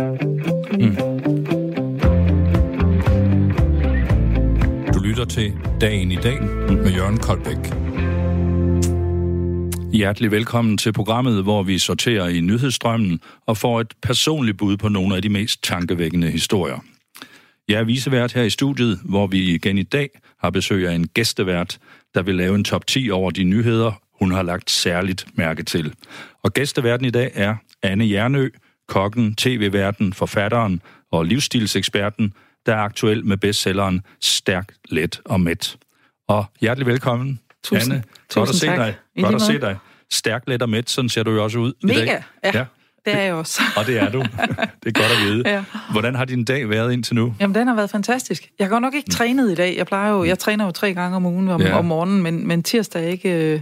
Mm. Du lytter til Dagen i dag med Jørgen Koldbæk. Hjertelig velkommen til programmet, hvor vi sorterer i nyhedsstrømmen og får et personligt bud på nogle af de mest tankevækkende historier. Jeg er visevært her i studiet, hvor vi igen i dag har besøg af en gæstevært, der vil lave en top 10 over de nyheder, hun har lagt særligt mærke til. Og gæsteværten i dag er Anne Jernø, kokken, tv-verden, forfatteren og livsstilseksperten, der er aktuel med bestselleren Stærk, Let og Mæt. Og hjertelig velkommen, Tusind, Anne. tusind Godt at se tak. dig. I Godt at se dig. Stærk, let og mæt, sådan ser du jo også ud i Mega, dag. ja. ja. Det er jeg også. Og det er du. Det er godt at vide. Ja. Hvordan har din dag været indtil nu? Jamen, den har været fantastisk. Jeg har godt nok ikke trænet i dag. Jeg plejer jo, jeg træner jo tre gange om ugen om, Ja. ja. om morgenen, men, men tirsdag er ikke, øh,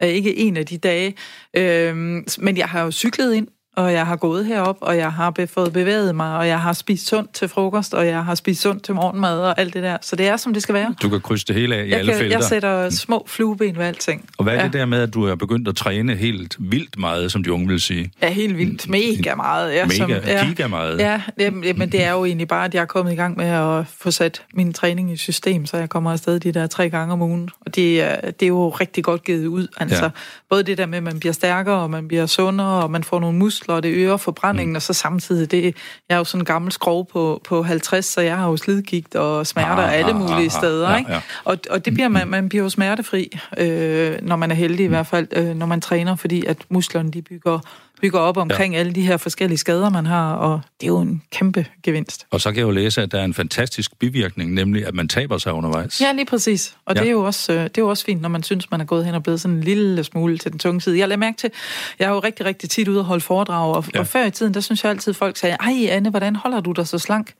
er ikke en af de dage. Øhm, men jeg har jo cyklet ind, og jeg har gået herop, og jeg har be- fået bevæget mig, og jeg har spist sundt til frokost, og jeg har spist sundt til morgenmad og alt det der. Så det er, som det skal være. Du kan krydse det hele af i Jeg, alle kan, felter. jeg sætter små flueben ved alting. Og hvad er ja. det der med, at du er begyndt at træne helt vildt meget, som de unge vil sige? Ja, helt vildt. Mega meget. Ja, Mega, som, ja. giga meget. Ja, men det er jo egentlig bare, at jeg er kommet i gang med at få sat min træning i system, så jeg kommer afsted de der tre gange om ugen. Og det, er- det er jo rigtig godt givet ud. Altså, ja. Både det der med, at man bliver stærkere, og man bliver sundere, og man får nogle muskler, og det øger forbrændingen, mm. og så samtidig, det, jeg er jo sådan en gammel skrov på, på 50, så jeg har jo slidgigt og smerter Ah, alle ah, mulige ah, ah. steder. Ja, ikke? ja. Og, og det bliver man, man bliver jo smertefri, øh, når man er heldig i hvert fald, øh, når man træner, fordi at musklerne de bygger, bygger op omkring ja. alle de her forskellige skader, man har, og det er jo en kæmpe gevinst. Og så kan jeg jo læse, at der er en fantastisk bivirkning, nemlig at man taber sig undervejs. Ja, lige præcis. Og Ja. det, er jo også, øh, det er jo også fint, når man synes, man er gået hen og blevet sådan en lille smule til den tunge side. Jeg lader mærke til, jeg er jo rigtig, rigtig tit ude og holde foredrag, og, ja. og før i tiden, der synes jeg altid, folk sagde, ej Anne, hvordan holder du dig så slank?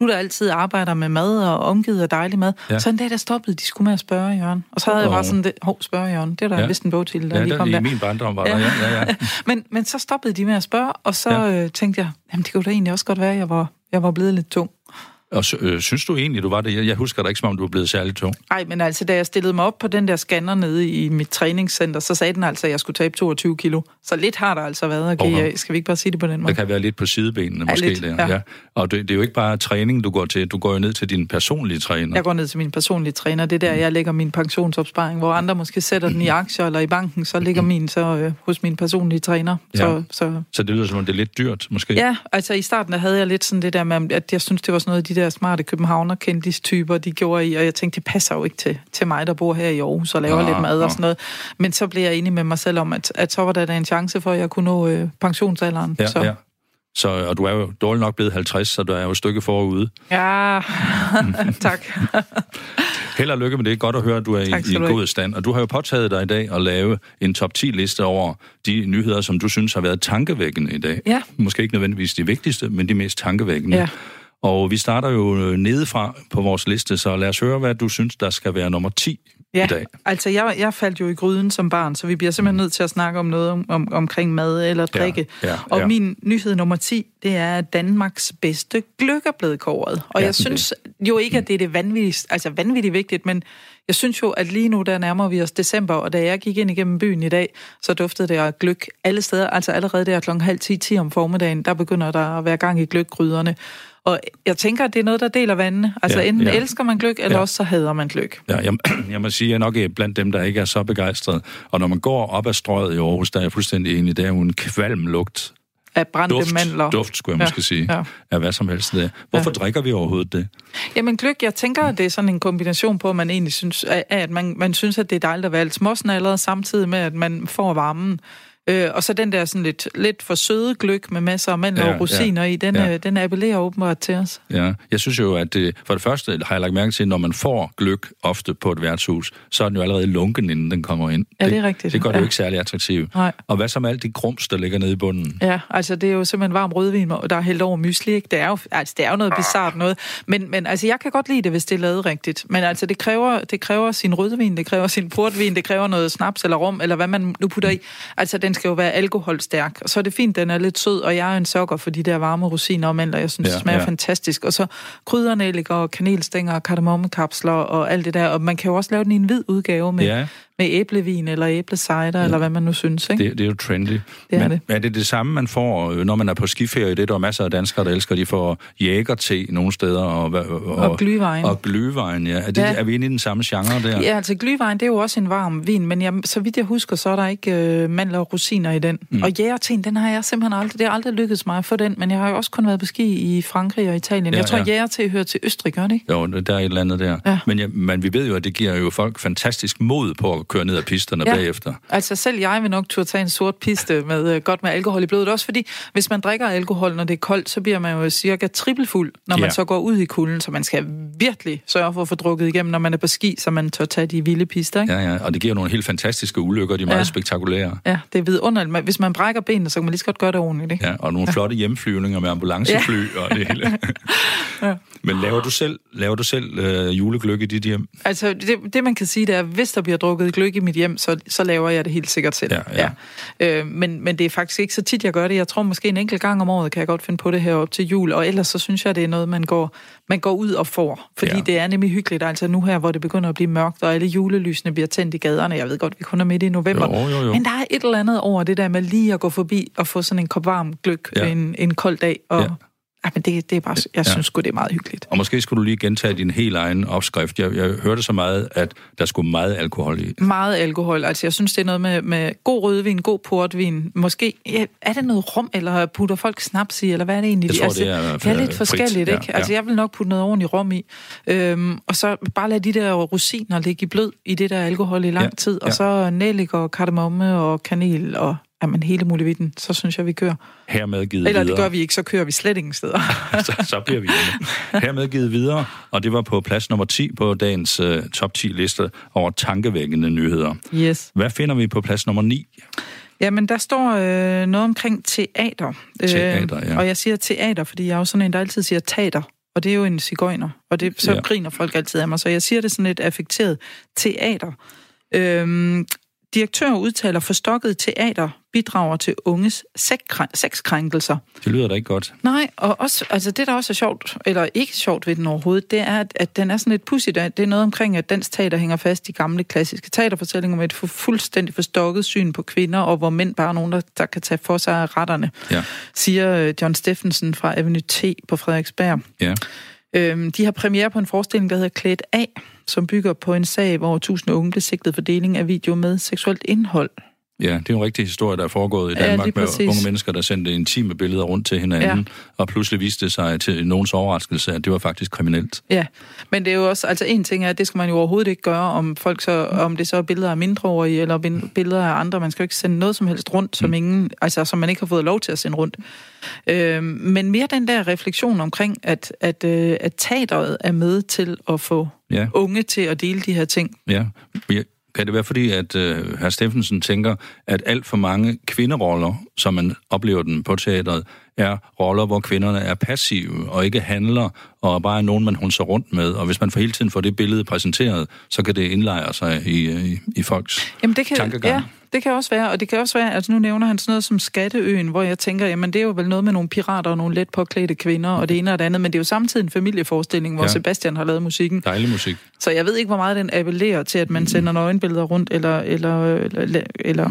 Nu der altid arbejder med mad og omgivet af dejlig mad. Ja. Ja. Så en dag, der stoppede de skulle med at spørge Jørgen. Og så havde jeg Åh. bare sådan, det, hov, spørge Jørgen. Det er der Ja. ja. vist en bog til, der Ja, lige der, kom i der. min barndom var der, Ja. ja, ja, ja. Men, men så stoppede de med at spørge, og så Ja. ja. øh, tænkte jeg, jamen det kunne da egentlig også godt være, at jeg var, jeg var blevet lidt tung. Og så, øh, synes du egentlig, du var det? Jeg, jeg husker da ikke, som om du var blevet særlig tung. Nej, men altså, da jeg stillede mig op på den der scanner nede i mit træningscenter, så sagde den altså, at jeg skulle tabe 22 kilo. Så lidt har der altså været. Okay, Oha. okay. skal vi ikke bare sige det på den måde? kan være lidt på sidebenene, Ja, måske. lidt, der. ja. Ja. Og det, det er jo ikke bare træning, du går til. Du går jo ned til din personlige træner. Jeg går ned til min personlige træner. Det er der, jeg lægger min pensionsopsparing. Hvor andre måske sætter den i aktier eller i banken, så ligger min så øh, hos min personlige træner. Så, Ja. så Så det lyder som om, det er lidt dyrt, måske. Ja, altså i starten der havde jeg lidt sådan det der med, at jeg synes, det var sådan noget, de der smarte københavner typer de gjorde i, og jeg tænkte, det passer jo ikke til, til mig, der bor her i Aarhus og laver Ah, lidt mad ah. og sådan noget. Men så blev jeg enig med mig selv om, at, at så var der da en chance for, at jeg kunne nå øh, pensionsalderen. Ja, så. ja. Så, og du er jo dårligt nok blevet 50, så du er jo et stykke forude. ja. tak. Held og lykke med det. Godt at høre, at du er Tak i, i god stand. Og du har jo påtaget dig i dag at lave en top 10-liste over de nyheder, som du synes har været tankevækkende i dag. Ja. Måske ikke nødvendigvis de vigtigste, men de mest tankevækkende. Ja. Og vi starter jo øh, nedefra på vores liste, så lad os høre, hvad du synes, der skal være nummer 10 Ja, i dag. altså jeg, jeg faldt jo i gryden som barn, så vi bliver simpelthen nødt til at snakke om noget om, om, omkring mad eller Ja, drikke. ja, og ja. min nyhed nummer 10, det er, at Danmarks bedste gløk er blevet kåret. Og Ja, jeg synes jo ikke, at det er det vanvittigt, altså vanvittigt vigtigt, men jeg synes jo, at lige nu, der nærmer vi os december, og da jeg gik ind igennem byen i dag, så duftede det af gløk alle steder. Altså allerede der klokken halv 10, 10 om formiddagen, der begynder der at være gang i gløkgryderne. Og jeg tænker, at det er noget, der deler vandene. Altså Ja, enten ja. elsker man gløk, eller Ja. også så hader man gløk. Ja, jeg, jeg må sige, at jeg nok er blandt dem, der ikke er så begejstret. Og når man går op ad strøget i Aarhus, der er jeg fuldstændig enig, det er jo en kvalm lugt. Af brændte Duft, mandler. duft, skulle jeg Ja, måske sige, ja. af hvad som helst. Det. Hvorfor drikker vi overhovedet det? Jamen gløk, jeg tænker, at det er sådan en kombination på, at man egentlig synes, at man, man synes, at det er dejligt at være lidt småsnallet, samtidig med, at man får varmen. Øh, og så den der sådan lidt, lidt for søde gløk med masser af mandler Ja, og rosiner i, den, ja. ja. den appellerer åbenbart til os. Ja, jeg synes jo, at det, for det første har jeg lagt mærke til, at når man får gløk ofte på et værtshus, så er den jo allerede lunken, inden den kommer ind. Ja, det er rigtigt. Det gør det Ja. jo ikke særlig attraktivt. Nej. Og hvad så med alt de grums, der ligger nede i bunden? Ja, altså det er jo simpelthen varm rødvin, og der er hældt over mysli, ikke? Det er jo, altså, det er jo noget bizart noget. Men, men altså, jeg kan godt lide det, hvis det er lavet rigtigt. Men altså, det kræver, det kræver sin rødvin, det kræver sin portvin, det kræver noget snaps eller rom, eller hvad man nu putter i. Altså, den skal jo være alkoholstærk. Og så er det fint, den er lidt sød, og jeg er en sokker for de der varme rosiner og mandler. Jeg synes, Ja, det smager ja. fantastisk. Og så kryddernælliker og kanelstænger og kardemommekapsler og alt det der. Og man kan jo også lave den i en hvid udgave med, Ja. Med æblevin eller æblecider, ja. eller hvad man nu synes. Ikke? Det, det er jo trendy. Det er Men det. er det det samme, man får, øh, når man er på skiferie? Det er der er masser af danskere, der elsker. De får jægerte nogle steder. Og, og, Og glühwein. Og glühwein, ja. Er, det, Ja. er vi inde i den samme genre der? Ja, altså glühwein, det er jo også en varm vin, men jeg, så vidt jeg husker, så er der ikke øh, mandler og rosiner i den. Mm. Og jægerten, den har jeg simpelthen aldrig, det har aldrig lykkedes mig at få den, men jeg har jo også kun været på ski i Frankrig og Italien. Ja, jeg tror, ja. jægerte hører til Østrig, gør det ikke? Jo, der er et eller andet der. Ja. Men, ja, men vi ved jo, at det giver jo folk fantastisk mod på at køre ned ad pisterne Ja. bagefter. Altså selv jeg vil nok turde tage en sort piste med øh, godt med alkohol i blodet. Også fordi, hvis man drikker alkohol, når det er koldt, så bliver man jo cirka trippelfuld, når man Ja. så går ud i kulden. Så man skal virkelig sørge for at få drukket igennem, når man er på ski, så man tør tage de vilde pister. Ikke? Ja, ja, og det giver nogle helt fantastiske ulykker, de er meget Ja. spektakulære. Ja, det er vidunderligt. Hvis man brækker benene, så kan man lige så godt gøre det ordentligt. Ikke? Ja, og nogle flotte hjemflyvninger med ambulancefly ja. og det hele. Ja. Men laver du selv, laver du selv øh, julegløk i dit hjem? Altså, det, det man kan sige, det er, hvis der bliver drukket gløk i mit hjem, så, så laver jeg det helt sikkert selv. Ja, ja. Øh, men, men det er faktisk ikke så tit, jeg gør det. Jeg tror måske en enkelt gang om året kan jeg godt finde på det her op til jul, og ellers så synes jeg, det er noget, man går, man går ud og får. Fordi Ja. ja. det er nemlig hyggeligt, altså nu her, hvor det begynder at blive mørkt, og alle julelysene bliver tændt i gaderne. Jeg ved godt, vi kun er midt i november. Jo, jo, jo. Men der er et eller andet over det der med lige at gå forbi og få sådan en kop varm gløk Ja. ja. en, en kold dag. Og, Ja. Ja. Men det, det er bare, jeg Ja. synes sgu, det er meget hyggeligt. Og måske skulle du lige gentage din helt egen opskrift. Jeg, jeg hørte så meget, at der skulle meget alkohol i. Meget alkohol. Altså, jeg synes, det er noget med, med god rødvin, god portvin. Måske ja, er det noget rum, eller putter folk snaps i, eller hvad er det egentlig? Jeg tror, altså, det er, det er lidt frit. forskelligt, Ja, ikke? Altså, jeg vil nok putte noget ordentligt rum i. Øhm, og så bare lade de der rosiner ligge i blød i det der alkohol i lang Ja, tid. Og ja. så nellik og kardemomme og kanel og jamen, hele muligheden. Så synes jeg, vi kører. Hermed givet Eller det videre. gør vi ikke, så kører vi slet ingen steder. så, så bliver vi hjemme. Hermed givet videre, og det var på plads nummer 10 på dagens uh, top 10 liste over tankevækkende nyheder. yes. Hvad finder vi på plads nummer 9? Jamen, der står øh, noget omkring teater. Teater, ja. Og jeg siger teater, fordi jeg er jo sådan en, der altid siger teater. Og det er jo en cigøjner. Og det, så ja. griner folk altid af mig. Så jeg siger det sådan lidt affekteret. Teater. Øhm, direktør udtaler, forstokket teater bidrager til unges sexkrænkelser. Det lyder da ikke godt. Nej, og også, altså det, der også er sjovt, eller ikke sjovt ved den overhovedet, det er, at, at den er sådan lidt pudsigt. Det er noget omkring, at dansk teater hænger fast i gamle klassiske teaterfortællinger med et fu- fuldstændig forstokket syn på kvinder, og hvor mænd bare er nogen, der, der kan tage for sig af retterne, Ja, siger øh, John Steffensen fra Avenue T på Frederiksberg. ja. Øhm, de har premiere på en forestilling, der hedder Klædt af, som bygger på en sag, hvor tusind unge blev sigtet for deling af video med seksuelt indhold. Ja, det er en rigtig historie, der er foregået i Ja, Danmark lige med unge mennesker, der sendte intime billeder rundt til hinanden, ja. og pludselig viste det sig til nogens overraskelse, at det var faktisk kriminelt. Ja, men det er jo også, altså en ting er, at det skal man jo overhovedet ikke gøre, om folk så, om det så er billeder af mindreårige, eller billeder af andre. Man skal jo ikke sende noget som helst rundt, som ingen, altså som man ikke har fået lov til at sende rundt. Øhm, men mere den der refleksion omkring, at, at, øh, at teateret er med til at få Ja. unge til at dele de her ting. Ja. Ja. Kan det være fordi, at øh, herr Steffensen tænker, at alt for mange kvinderoller, som man oplever den på teatret, er roller, hvor kvinderne er passive og ikke handler, og bare er nogen, man hunser rundt med. Og hvis man for hele tiden får det billede præsenteret, så kan det indlejre sig i, øh, i, i folks Jamen det kan, tankegang. ja, det kan også være, og det kan også være, altså nu nævner han sådan noget som Skatteøen, hvor jeg tænker, jamen det er jo vel noget med nogle pirater og nogle let påklædte kvinder, og det ene og det andet, men det er jo samtidig en familieforestilling, hvor Ja. ja. Sebastian har lavet musikken. Dejlig musik. Så jeg ved ikke, hvor meget den appellerer til, at man sender nøgenbilleder rundt, eller, eller, eller, eller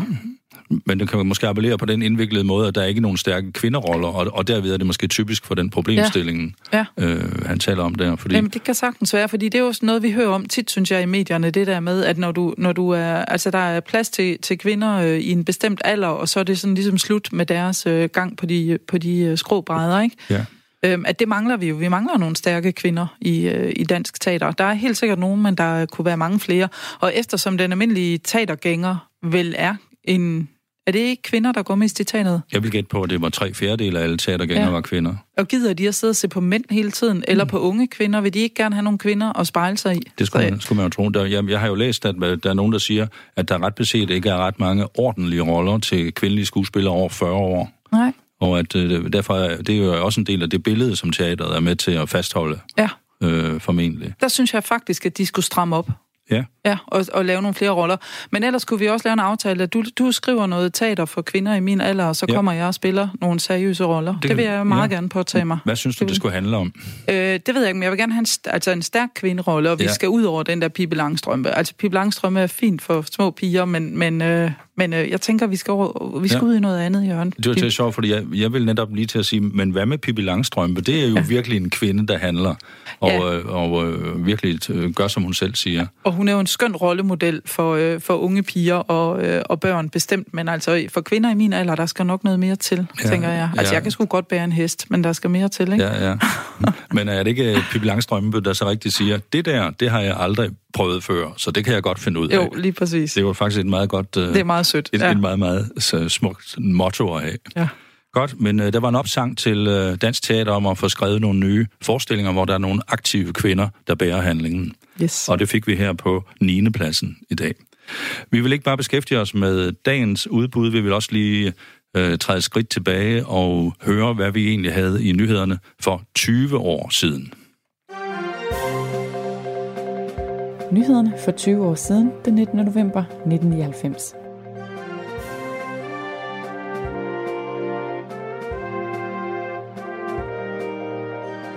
Men det kan man måske appellere på den indviklede måde, at der er ikke nogen stærke kvinderoller, og, og derved er det måske typisk for den problemstilling, ja. øh, han taler om der. Fordi, Jamen, det kan sagtens være, fordi det er jo sådan noget, vi hører om tit, synes jeg, i medierne, det der med, at når du, når du er, altså der er plads til, til kvinder øh, i en bestemt alder, og så er det sådan ligesom slut med deres øh, gang på de, på de øh, skråbrædder, ikke? ja. Øhm, at det mangler vi jo. Vi mangler nogle stærke kvinder i, øh, i dansk teater. Der er helt sikkert nogen, men der kunne være mange flere. Og eftersom den almindelige teatergænger vel er en... Er det ikke kvinder, der går mest i teateret? Jeg vil gætte på, at det var tre fjerdedele af alle teatergængere Ja. var kvinder. Og gider de at sidde og se på mænd hele tiden? Eller på unge kvinder? Vil de ikke gerne have nogle kvinder at spejle sig i? Det skulle man, skulle man jo tro. Der, jeg, jeg har jo læst, at der er nogen, der siger, at der ret beset ikke er ret mange ordentlige roller til kvindelige skuespillere over 40 år. Nej. Og at øh, derfor er det er jo også en del af det billede, som teateret er med til at fastholde, Ja. øh, formentlig. Der synes jeg faktisk, at de skulle stramme op. Ja. Ja, og, og lave nogle flere roller. Men ellers kunne vi også lave en aftale, at du, du skriver noget teater for kvinder i min alder, og så Ja. kommer jeg og spiller nogle seriøse roller. Det, det vil vi- jeg meget ja. gerne påtage mig. Hvad synes du, det skulle handle om? Øh, det ved jeg ikke, men jeg vil gerne have en, altså en stærk kvinderolle, og vi Ja. ja. skal ud over den der Pippi Langstrømpe. Altså Pippi Langstrømpe er fint for små piger, men, men, øh, men øh, jeg tænker, vi skal, over, vi skal Ja. ud i noget andet, Jørgen. Det var til sjovt, fordi jeg, jeg vil netop lige til at sige, men hvad med Pippi Langstrømpe? Det er jo ja. virkelig en kvinde, der handler, og, Ja. øh, og øh, virkelig øh, gør, som hun selv siger. Og hun er jo en skøn rollemodel for, øh, for unge piger og, øh, og børn bestemt, men altså for kvinder i min alder, der skal nok noget mere til, Ja, tænker jeg. Altså ja. jeg kan sgu godt bære en hest, men der skal mere til, ikke? Ja, ja. Men er det ikke øh, Pippi Langstrømpe, der så rigtig siger, det der, det har jeg aldrig prøvet før, så det kan jeg godt finde ud af. Jo, lige præcis. Det var faktisk et meget godt... Øh, Det er meget sødt. Et, ja. et meget, meget så smukt motto have. Ja. Godt, men øh, der var en opsang til øh, Dansk Teater om at få skrevet nogle nye forestillinger, hvor der er nogle aktive kvinder, der bærer handlingen. Yes. Og det fik vi her på 9. pladsen i dag. Vi vil ikke bare beskæftige os med dagens udbud, vi vil også lige øh, træde skridt tilbage og høre, hvad vi egentlig havde i nyhederne for 20 år siden. Nyhederne for 20 år siden, den 19. november 1999.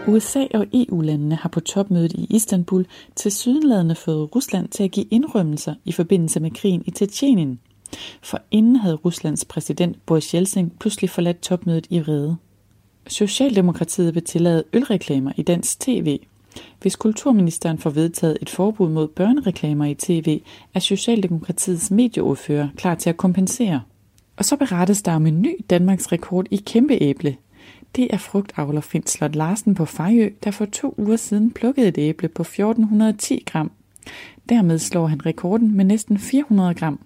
USA og EU-landene har på topmødet i Istanbul til sydenladende fået Rusland til at give indrømmelser i forbindelse med krigen i Tjetjenien. For inden havde Ruslands præsident Boris Jeltsin pludselig forladt topmødet i vrede. Socialdemokratiet vil tillade ølreklamer i dansk tv. Hvis kulturministeren får vedtaget et forbud mod børnereklamer i tv, er Socialdemokratiets medieordfører klar til at kompensere. Og så berettes der om en ny Danmarks rekord i kæmpe æble. Det er frugtavler Finn Slot Larsen på Fejø, der for to uger siden plukkede et æble på 1410 gram. Dermed slår han rekorden med næsten 400 gram.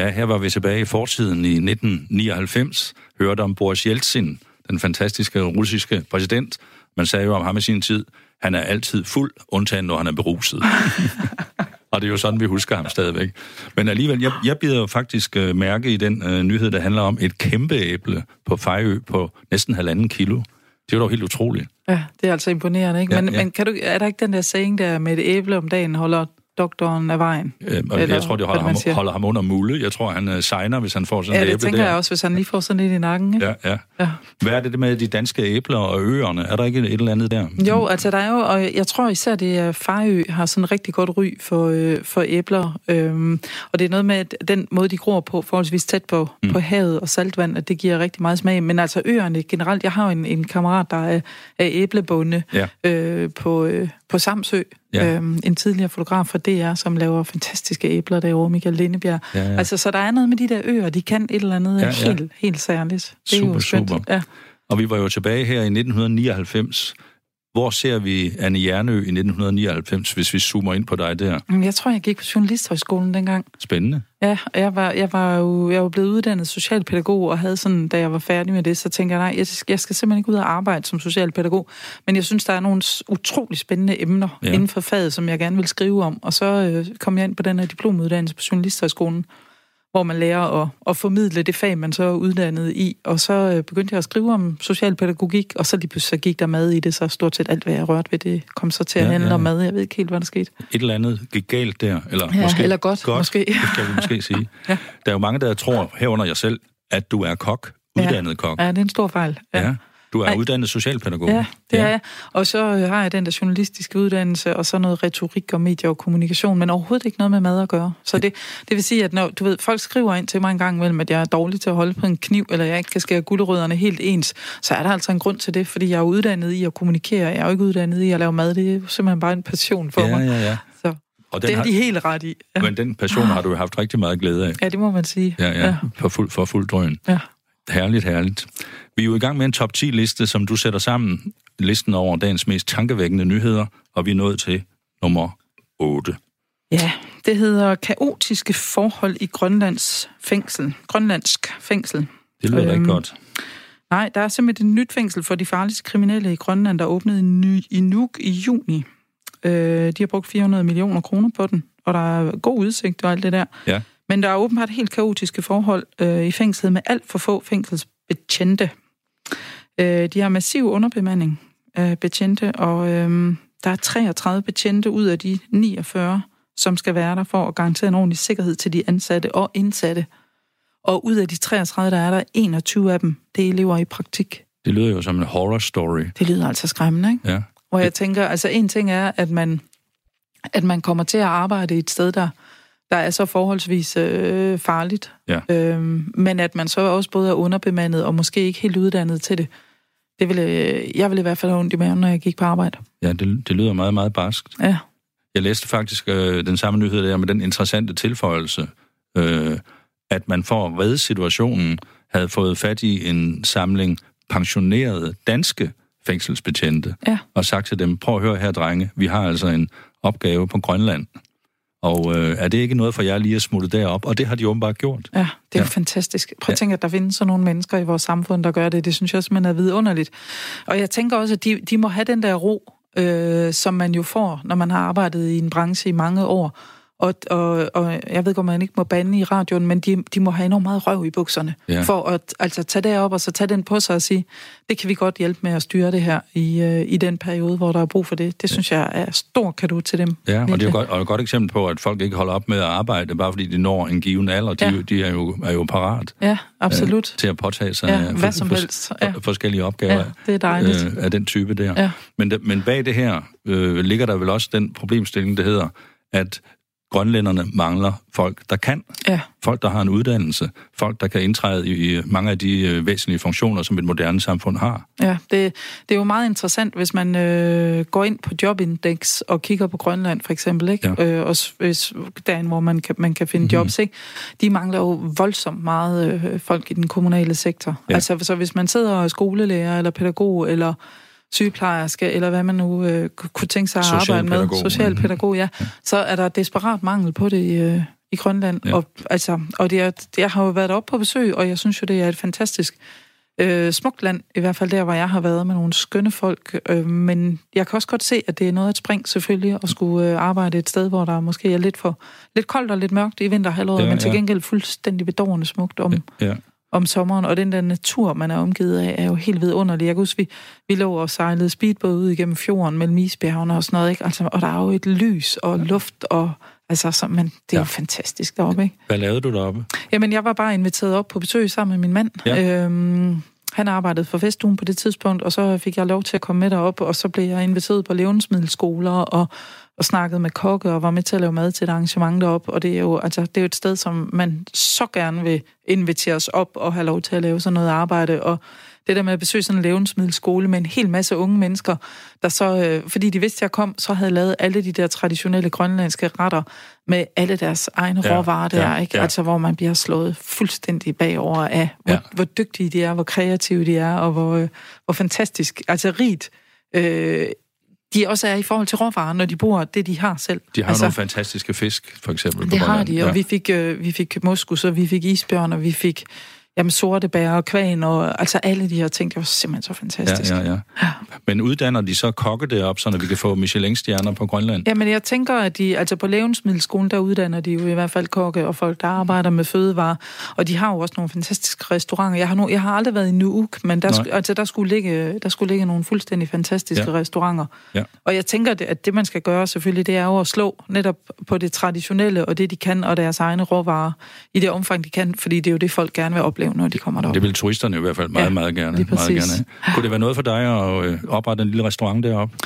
Ja, her var vi tilbage i fortiden i 1999, hørte om Boris Yeltsin, den fantastiske russiske præsident. Man sagde jo om ham i sin tid, han er altid fuld, undtagen når han er beruset. Og det er jo sådan, vi husker ham stadigvæk. Men alligevel, jeg, jeg bider jo faktisk øh, mærke i den øh, nyhed, der handler om et kæmpe æble på Fejø på næsten halvanden kilo. Det er jo dog helt utroligt. Ja, det er altså imponerende, ikke? Ja, men, ja. men kan du, er der ikke den der saying der med et æble om dagen holder doktoren af vejen? Øh, og Eller jeg tror, det holder ham, siger. holder ham under mule. Jeg tror, han øh, signer, hvis han får sådan Ja, et det æble tænker der. jeg også, hvis han lige får sådan lidt i nakken, ikke? Ja, ja. Ja. Hvad er det med de danske æbler og øerne? Er der ikke et eller andet der? Jo, altså der er jo, og jeg tror især, det er Fejø har sådan rigtig godt ry for, øh, for æbler. Øhm, og det er noget med, at den måde, de gror på, forholdsvis tæt på, mm. på havet og saltvand, at det giver rigtig meget smag. Men altså øerne generelt, jeg har jo en, en kammerat, der er, er æblebonde Ja. øh, på, øh, på Samsø. Ja. Øhm, en tidligere fotograf fra DR, som laver fantastiske æbler derovre, Michael Lindebjerg. Ja, ja. Altså, så der er noget med de der øer, de kan et eller andet Ja, ja, ja. helt, helt særligt. Det er Super, jo skønt. super. Ja. Og vi var jo tilbage her i 1999. Hvor ser vi Anne Jernø i 1999, hvis vi zoomer ind på dig der? Jeg tror, jeg gik på Journalisthøjskolen dengang. Spændende. Ja, jeg var, jeg var jo jeg var blevet uddannet socialpædagog, og havde sådan, da jeg var færdig med det, så tænkte jeg, nej, jeg skal, jeg skal simpelthen ikke ud og arbejde som socialpædagog. Men jeg synes, der er nogle utrolig spændende emner ja. inden for faget, som jeg gerne vil skrive om. Og så øh, kom jeg ind på den her diplomuddannelse på Journalisthøjskolen, hvor man lærer at, at formidle det fag, man så er uddannet i. Og så øh, begyndte jeg at skrive om socialpædagogik, og så lige pludselig så gik der mad i det, så stort set alt, hvad jeg rørte ved det, kom så til at Ja, ja, handle ja. om mad. Jeg ved ikke helt, hvad der skete. Et eller andet gik galt der. Eller, Ja, måske, eller godt, godt, måske. Det skal vi måske sige. Ja. Der er jo mange, der tror herunder jeg selv, at du er kok. Uddannet kok. Ja, det er en stor fejl. Ja. Du er Ej. uddannet socialpædagog. Ja, det ja. er jeg. Og så øh, har jeg den der journalistiske uddannelse, og så noget retorik og medier og kommunikation, men overhovedet ikke noget med mad at gøre. Så det, det vil sige, at når du ved, folk skriver ind til mig en gang imellem, at jeg er dårlig til at holde på en kniv, eller jeg ikke kan skære gulerødderne helt ens, så er der altså en grund til det, fordi jeg er uddannet i at kommunikere. Jeg er jo ikke uddannet i at lave mad. Det er simpelthen bare en passion for ja, mig. ja, ja. Så Og det den har har, de helt ret i. Ja, Men den passion har du jo haft rigtig meget glæde af. ja det må man sige. Ja, ja, ja. for fuld, for fuld drøn. ja. Herligt, herligt. Vi er jo i gang med en top 10-liste, som du sætter sammen. Listen over dagens mest tankevækkende nyheder, og vi er nået til nummer 8. Ja, det hedder kaotiske forhold i Grønlands fængsel. Grønlandsk fængsel. Det lyder da ikke Øhm, godt. Nej, der er simpelthen et nyt fængsel for de farligste kriminelle i Grønland, der åbnede i Nuuk i juni. Øh, de har brugt 400 millioner kroner på den, og der er god udsigt og alt det der. Ja. Men der er åbenbart helt kaotiske forhold øh, i fængslet med alt for få fængselsbetjente. Øh, de har massiv underbemanding af betjente, og øh, der er 33 betjente ud af de 49, som skal være der for at garantere en ordentlig sikkerhed til de ansatte og indsatte. Og ud af de 33, der er der 21 af dem, det er elever i praktik. Det lyder jo som en horror story. Det lyder altså skræmmende, ikke? Ja. Hvor jeg tænker, altså en ting er, at man, at man kommer til at arbejde et sted, der, der er så forholdsvis øh, farligt. Ja. Øhm, men at man så også både er underbemandet og måske ikke helt uddannet til det. det ville, øh, jeg ville i hvert fald have ondt i maven, når jeg gik på arbejde. Ja, det, det lyder meget, meget barskt. Ja. Jeg læste faktisk øh, den samme nyhed der med den interessante tilføjelse, øh, at man for at redde situationen havde fået fat i en samling pensionerede danske fængselsbetjente, Ja. og sagt til dem, prøv at høre her, drenge, vi har altså en opgave på Grønland, og øh, er det ikke noget for jer lige at smutte derop? Og det har de åbenbart gjort. Ja, det er Ja. fantastisk. Prøv at tænke, at der findes sådan nogle mennesker i vores samfund, der gør det. Det synes jeg simpelthen er vidunderligt. Og jeg tænker også, at de, de må have den der ro, øh, som man jo får, når man har arbejdet i en branche i mange år. Og, og, og jeg ved godt, man ikke må bande i radioen, men de, de må have enormt meget røv i bukserne. Ja. For at altså, tage det op og så tage den på sig og sige, det kan vi godt hjælpe med at styre det her i, øh, i den periode, hvor der er brug for det. Det synes jeg er stor kado til dem. Ja, og det er jo godt, og et godt eksempel på, at folk ikke holder op med at arbejde, bare fordi de når en given alder. De, Ja. de er, jo, er jo parat Ja, absolut. til at påtage sig Ja, øh, hvad som helst. Ja. forskellige opgaver Ja, det er dejligt. øh, af den type der. Ja. Men, men bag det her øh, ligger der vel også den problemstilling, der hedder, at grønlænderne mangler folk, der kan. Ja. Folk, der har en uddannelse. Folk, der kan indtræde i, mange af de øh, væsentlige funktioner, som et moderne samfund har. Ja, det, det er jo meget interessant, hvis man øh, går ind på Jobindex og kigger på Grønland for eksempel, ikke? Ja. Øh, og s- hvis, derinde, hvor man kan, man kan finde Mhm. mm-hmm. jobs, ikke? De mangler jo voldsomt meget øh, folk i den kommunale sektor. Ja. Altså, så hvis man sidder og er skolelærer, eller pædagog, eller sygeplejerske, eller hvad man nu øh, ku- kunne tænke sig at arbejde med, Socialpædagog. ja, så er der desperat mangel på det i, øh, i Grønland. Ja. Og, altså, og det er, jeg har jo været oppe på besøg, og jeg synes jo, det er et fantastisk øh, smukt land, i hvert fald der, hvor jeg har været med nogle skønne folk. Øh, men jeg kan også godt se, at det er noget at spring selvfølgelig, at skulle øh, arbejde et sted, hvor der måske er lidt for lidt koldt og lidt mørkt i vinterhalvåret, Ja, ja, men til ja. gengæld fuldstændig bedårende smukt om, Ja. Om sommeren, og den der natur, man er omgivet af, er jo helt vidunderlig. Jeg kan huske, vi, vi lå og sejlede speedbåd ud igennem fjorden mellem isbjergene og sådan noget, ikke? Altså, og der er jo et lys og luft, og altså, så, men det er Ja. ja. jo fantastisk deroppe, ikke? Hvad lavede du deroppe? Jamen, jeg var bare inviteret op på besøg sammen med min mand. Ja. Øhm, han arbejdede for festugen på det tidspunkt, og så fik jeg lov til at komme med derop, og så blev jeg inviteret på levnedsmiddelskoler og, og snakket med kokke og var med til at lave mad til et arrangement derop. Og det er jo, altså, det er jo et sted, som man så gerne vil invitere os op og have lov til at lave sådan noget arbejde. Og det der med at besøge sådan en levnedsmiddelskole med en hel masse unge mennesker, der så, øh, fordi de vidste, at jeg kom, så havde lavet alle de der traditionelle grønlandske retter med alle deres egne Ja, råvarer der, ja, ikke? ja. Altså, hvor man bliver slået fuldstændig bagover af, hvor, ja. hvor dygtige de er, hvor kreative de er, og hvor, øh, hvor fantastisk, altså rigt, øh, de også er i forhold til råvarer, når de bruger det, de har selv. De har altså, nogle fantastiske fisk, for eksempel. på det har Grønland. de, og vi fik, øh, vi fik moskus, og vi fik isbjørn, og vi fik jamen, sorte bær og kvæn, og altså alle de her ting, det var simpelthen så fantastisk. Ja, ja, ja. Men uddanner de så kokke derop, så vi kan få Michelin-stjerner på Grønland? Jamen, jeg tænker, at de, altså på levensmiddelskolen, der uddanner de jo i hvert fald kokke og folk, der arbejder med fødevarer. Og de har jo også nogle fantastiske restauranter. Jeg har, nu, jeg har aldrig været i Nuuk, men der, sk- altså, der, skulle ligge, der skulle ligge nogle fuldstændig fantastiske Ja. ja. restauranter. Ja. Og jeg tænker, at- at det, man skal gøre selvfølgelig, det er jo at slå netop på det traditionelle, og det, de kan, og deres egne råvarer, i det omfang, de kan, fordi det er jo det, folk gerne vil opleve, når de kommer derop. Det vil turisterne i hvert fald meget, Ja, meget gerne. lige meget gerne. Kunne det være noget for dig at øh, oprette en lille restaurant deroppe?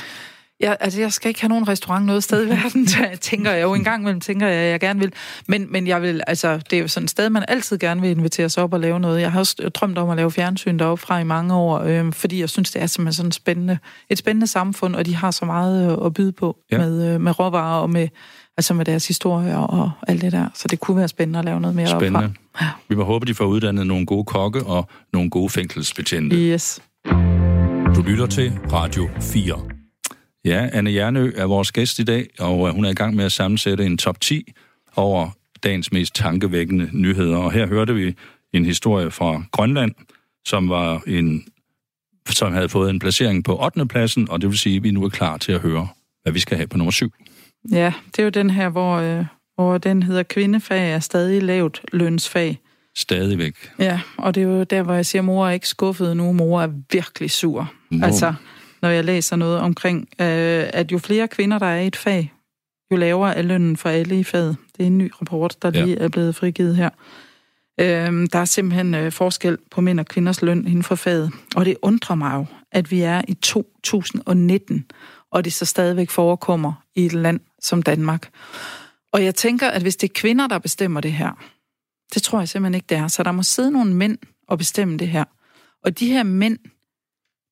Ja, altså jeg skal ikke have nogen restaurant noget sted i verden, tænker jeg jo en gang imellem, tænker jeg, at jeg gerne vil. Men, men jeg vil, altså, det er jo sådan et sted, man altid gerne vil invitere sig op og lave noget. Jeg har også drømt om at lave fjernsyn deroppe fra i mange år, øh, fordi jeg synes, det er simpelthen sådan spændende, et spændende samfund, og de har så meget øh, at byde på Ja. med, øh, med råvarer og med, altså med deres historie og alt det der. Så det kunne være spændende at lave noget mere Spændende. Derfra. Vi må håbe, de får uddannet nogle gode kokke og nogle gode fængselsbetjente. Yes. Du lytter til Radio 4. Ja, Anne Jernø er vores gæst i dag, og øh, hun er i gang med at sammensætte en top 10 over dagens mest tankevækkende nyheder. Og her hørte vi en historie fra Grønland, som var en som havde fået en placering på 8. pladsen, og det vil sige, at vi nu er klar til at høre, hvad vi skal have på nummer 7. Ja, det er jo den her, hvor, øh, og den hedder Kvindefag er stadig lavt lønsfag. Stadigvæk. Ja, og det er jo der, hvor jeg siger, at mor er ikke skuffet nu. Mor er virkelig sur. Nå. Altså, når jeg læser noget omkring, øh, at jo flere kvinder, der er i et fag, jo lavere er lønnen for alle i faget. Det er en ny rapport, der lige er blevet frigivet her. Øh, der er simpelthen øh, forskel på mænd og kvinders løn inden for faget. Og det undrer mig jo, at vi er i 2019, og det så stadigvæk forekommer i et land som Danmark. Og jeg tænker, at hvis det er kvinder, der bestemmer det her, det tror jeg simpelthen ikke, det er. Så der må sidde nogle mænd og bestemme det her. Og de her mænd,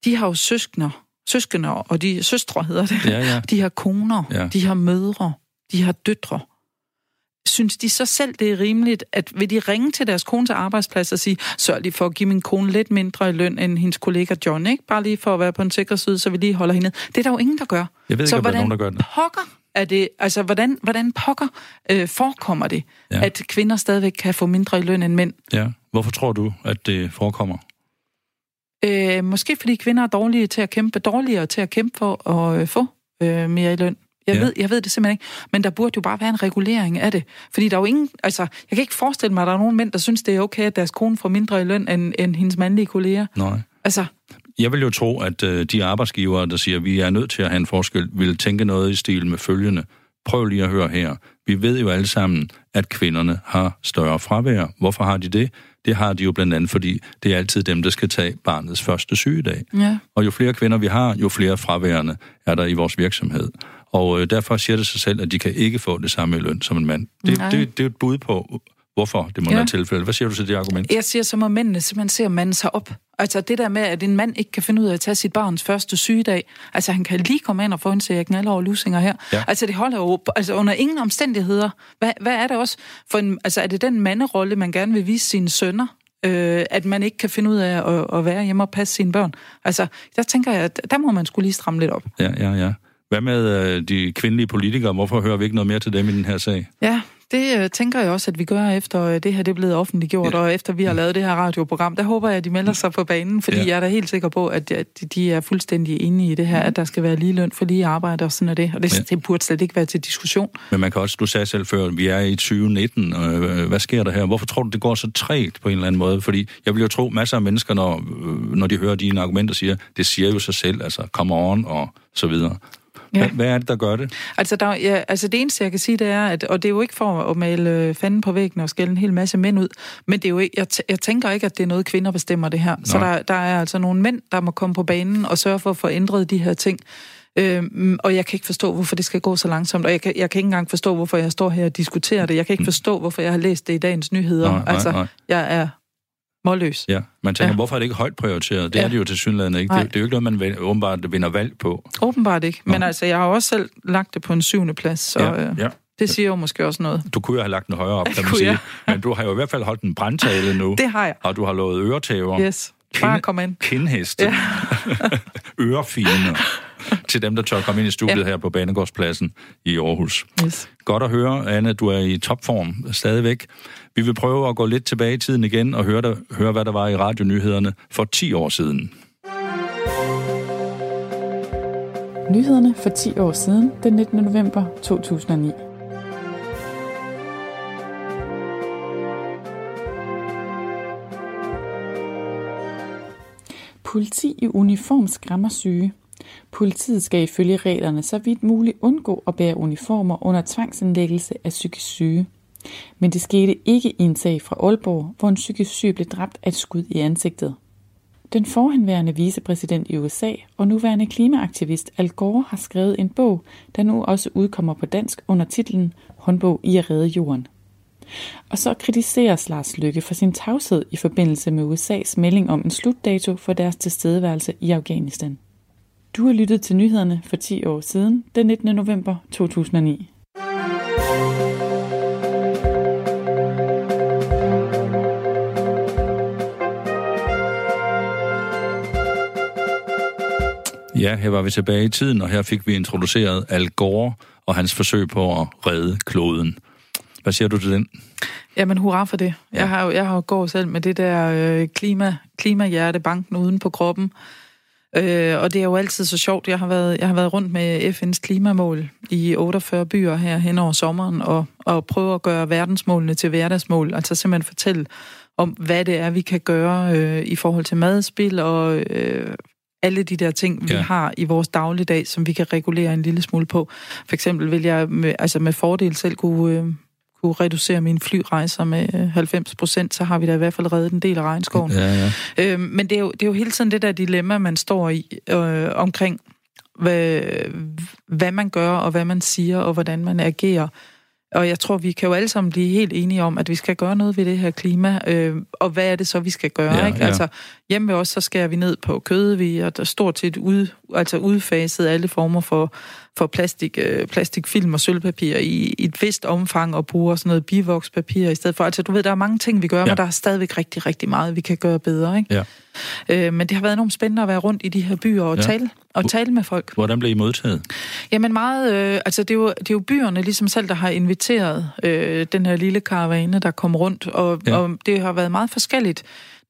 de har jo søskende, søskende og de søstre hedder det. Ja, ja. De har koner, Ja. de har mødre, de har døtre. Synes de så selv, det er rimeligt, at vil de ringe til deres kone til arbejdsplads og sige, sørg lige for at give min kone lidt mindre i løn end hendes kollega John, ikke? Bare lige for at være på en sikker side, så vi lige holder hende. ned. Det er der jo ingen, der gør. Jeg ved ikke, så om der er hvordan nogen, der gør det. pokker er det, altså hvordan, hvordan pokker øh, forekommer det, Ja. at kvinder stadigvæk kan få mindre i løn end mænd? Ja. Hvorfor tror du, at det forekommer? Øh, måske fordi kvinder er dårlige til at kæmpe, dårligere til at kæmpe for at øh, få øh, mere i løn. Jeg, ja. ved, jeg ved det simpelthen ikke. Men der burde jo bare være en regulering af det. Fordi der er jo ingen... Altså, jeg kan ikke forestille mig, at der er nogen mænd, der synes, det er okay, at deres kone får mindre i løn end, end hendes mandlige kolleger. Nej. Altså, Jeg vil jo tro, at øh, de arbejdsgivere, der siger, at vi er nødt til at have en forskel, vil tænke noget i stil med følgende. Prøv lige at høre her. Vi ved jo alle sammen, at kvinderne har større fravær. Hvorfor har de det? Det har de jo blandt andet, fordi det er altid dem, der skal tage barnets første sygedag. ja. Og jo flere kvinder vi har, jo flere fraværende er der i vores virksomhed. Og øh, derfor siger det sig selv, at de kan ikke få det samme i løn som en mand. Det, Nej. det, det er et bud på, hvorfor det må Ja. være tilfældet. Hvad siger du til det argument? Jeg siger, så må mændene simpelthen se, om manden sig op. Altså det der med, at en mand ikke kan finde ud af at tage sit barns første sygedag. Altså han kan lige komme ind og få en sækken alle over lusinger her. Ja. Altså det holder jo altså, under ingen omstændigheder. Hvad, hvad er det også for en, altså er det den manderolle, man gerne vil vise sine sønner? Øh, at man ikke kan finde ud af at, at være hjemme og passe sine børn. Altså, der tænker jeg, at der må man skulle lige stramme lidt op. Ja, ja, ja. Hvad med øh, de kvindelige politikere? Hvorfor hører vi ikke noget mere til dem i den her sag? Ja, det øh, tænker jeg også, at vi gør efter øh, det her det er blevet offentliggjort, Ja. og efter vi har lavet det her radioprogram. Der håber jeg, at de melder sig på banen, fordi Ja. jeg er da helt sikker på, at de er fuldstændig enige i det her, at der skal være lige løn for lige arbejde og sådan er det. Og det, Ja. det burde slet ikke være til diskussion. Men man kan også, du sagde selv før, at vi er i 2019. Øh, hvad sker der her? Hvorfor tror du, det går så trægt på en eller anden måde? Fordi jeg vil jo tro, masser af mennesker, når, når de hører dine argumenter, siger, det siger jo sig selv, altså come on og så videre. Hvad, Ja. hvad er det, der gør det? Altså, der, ja, altså det eneste, jeg kan sige, det er, at, og det er jo ikke for at male øh, fanden på væggen og skælde en hel masse mænd ud, men det er jo ikke, jeg, jeg tænker ikke, at det er noget, kvinder bestemmer det her. Så Nej. der, der er altså nogle mænd, der må komme på banen og sørge for at få ændret de her ting. Øhm, og jeg kan ikke forstå, hvorfor det skal gå så langsomt, og jeg kan, jeg kan ikke engang forstå, hvorfor jeg står her og diskuterer det. Jeg kan ikke forstå, hvorfor jeg har læst det i dagens nyheder. Mm. Nej, nej, altså, nej. jeg er målløs. Ja, man tænker, ja. Hvorfor er det ikke højt prioriteret? Det ja. er det jo til synligheden ikke. Det, det er jo ikke noget, man vel- åbenbart vinder valg på. Åbenbart ikke. Men Nå. altså, jeg har også selv lagt det på en syvende plads, så ja, øh, ja. det siger jo måske også noget. Du kunne jo have lagt den højere op, kan man sige. jeg? Men du har jo i hvert fald holdt en brandtale nu, Det har jeg. og du har lovet øretæver, Yes. Bare kom ind. kindheste, ja. ørefine til dem, der tør komme ind i studiet. Ja. her på Banegårdspladsen i Aarhus. Yes. Godt at høre, Anne, du er i topform stadigvæk. Vi vil prøve at gå lidt tilbage i tiden igen og høre, der, høre hvad der var i radionyhederne for 10 år siden. Nyhederne for 10 år siden, den 19. november 2009. Politi i uniform skræmmer syge. Politiet skal ifølge reglerne så vidt muligt undgå at bære uniformer under tvangsindlæggelse af psykisk syge. Men det skete ikke i en sag fra Aalborg, hvor en psykisk syg blev dræbt af et skud i ansigtet. Den forhenværende vicepræsident i USA og nuværende klimaaktivist Al Gore har skrevet en bog, der nu også udkommer på dansk under titlen Håndbog i at redde jorden. Og så kritiseres Lars Lykke for sin tavshed i forbindelse med USA's melding om en slutdato for deres tilstedeværelse i Afghanistan. Du har lyttet til nyhederne for 10 år siden, den 19. november 2009. Ja, her var vi tilbage i tiden, og her fik vi introduceret Al Gore og hans forsøg på at redde kloden. Hvad siger du til den? Jamen, hurra for det. Ja. Jeg, har, jo- jeg har jo går selv med det der øh, klima, klimahjertebanken uden på kroppen. Øh, og det er jo altid så sjovt. Jeg har været, jeg har været rundt med FN's klimamål i 48 byer her hen over sommeren, og, og prøve at gøre verdensmålene til hverdagsmål. Altså simpelthen fortælle om, hvad det er, vi kan gøre øh, i forhold til madspil og øh, alle de der ting, vi ja. har i vores dagligdag, som vi kan regulere en lille smule på. For eksempel vil jeg med, altså med fordel selv kunne, øh, kunne reducere mine flyrejser med 90 øh, procent, så har vi da i hvert fald reddet en del af regnskoven. Ja, ja. Øh, men det er, jo, det er jo hele tiden det der dilemma, man står i øh, omkring, hvad, hvad man gør, og hvad man siger, og hvordan man agerer. Og jeg tror, vi kan jo alle sammen blive helt enige om, at vi skal gøre noget ved det her klima. Øh, og hvad er det så, vi skal gøre? Ja, ikke? Ja. Altså, hjemme ved os, så skærer vi ned på kød. Vi er stort set ud, altså udfaset alle former for, for plastik, øh, plastikfilm og sølvpapir i, i et vist omfang og bruger sådan noget bivokspapir i stedet for. Altså, du ved, der er mange ting, vi gør, ja. men der er stadigvæk rigtig, rigtig meget, vi kan gøre bedre. Ikke? Ja. Øh, men det har været enormt spændende at være rundt i de her byer og, ja. tale, og tale med folk. Hvordan blev I modtaget? Jamen meget, øh, altså det er, jo, det er jo byerne ligesom selv, der har inviteret øh, den her lille karavane, der kom rundt, og, ja. og det har været meget forskelligt.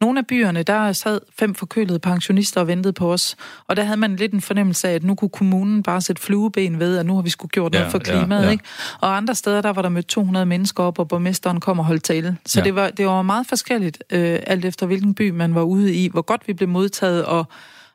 Nogle af byerne, der sad fem forkølede pensionister og ventede på os, og der havde man lidt en fornemmelse af, at nu kunne kommunen bare sætte flueben ved, at nu har vi skulle gjort noget ja, for klimaet, ja, ja. ikke? Og andre steder, der var der mødt 200 mennesker op, og borgmesteren kom og holdt tale. Så ja. det, var, det var meget forskelligt, øh, alt efter hvilken by man var ude i, hvor godt vi blev modtaget, og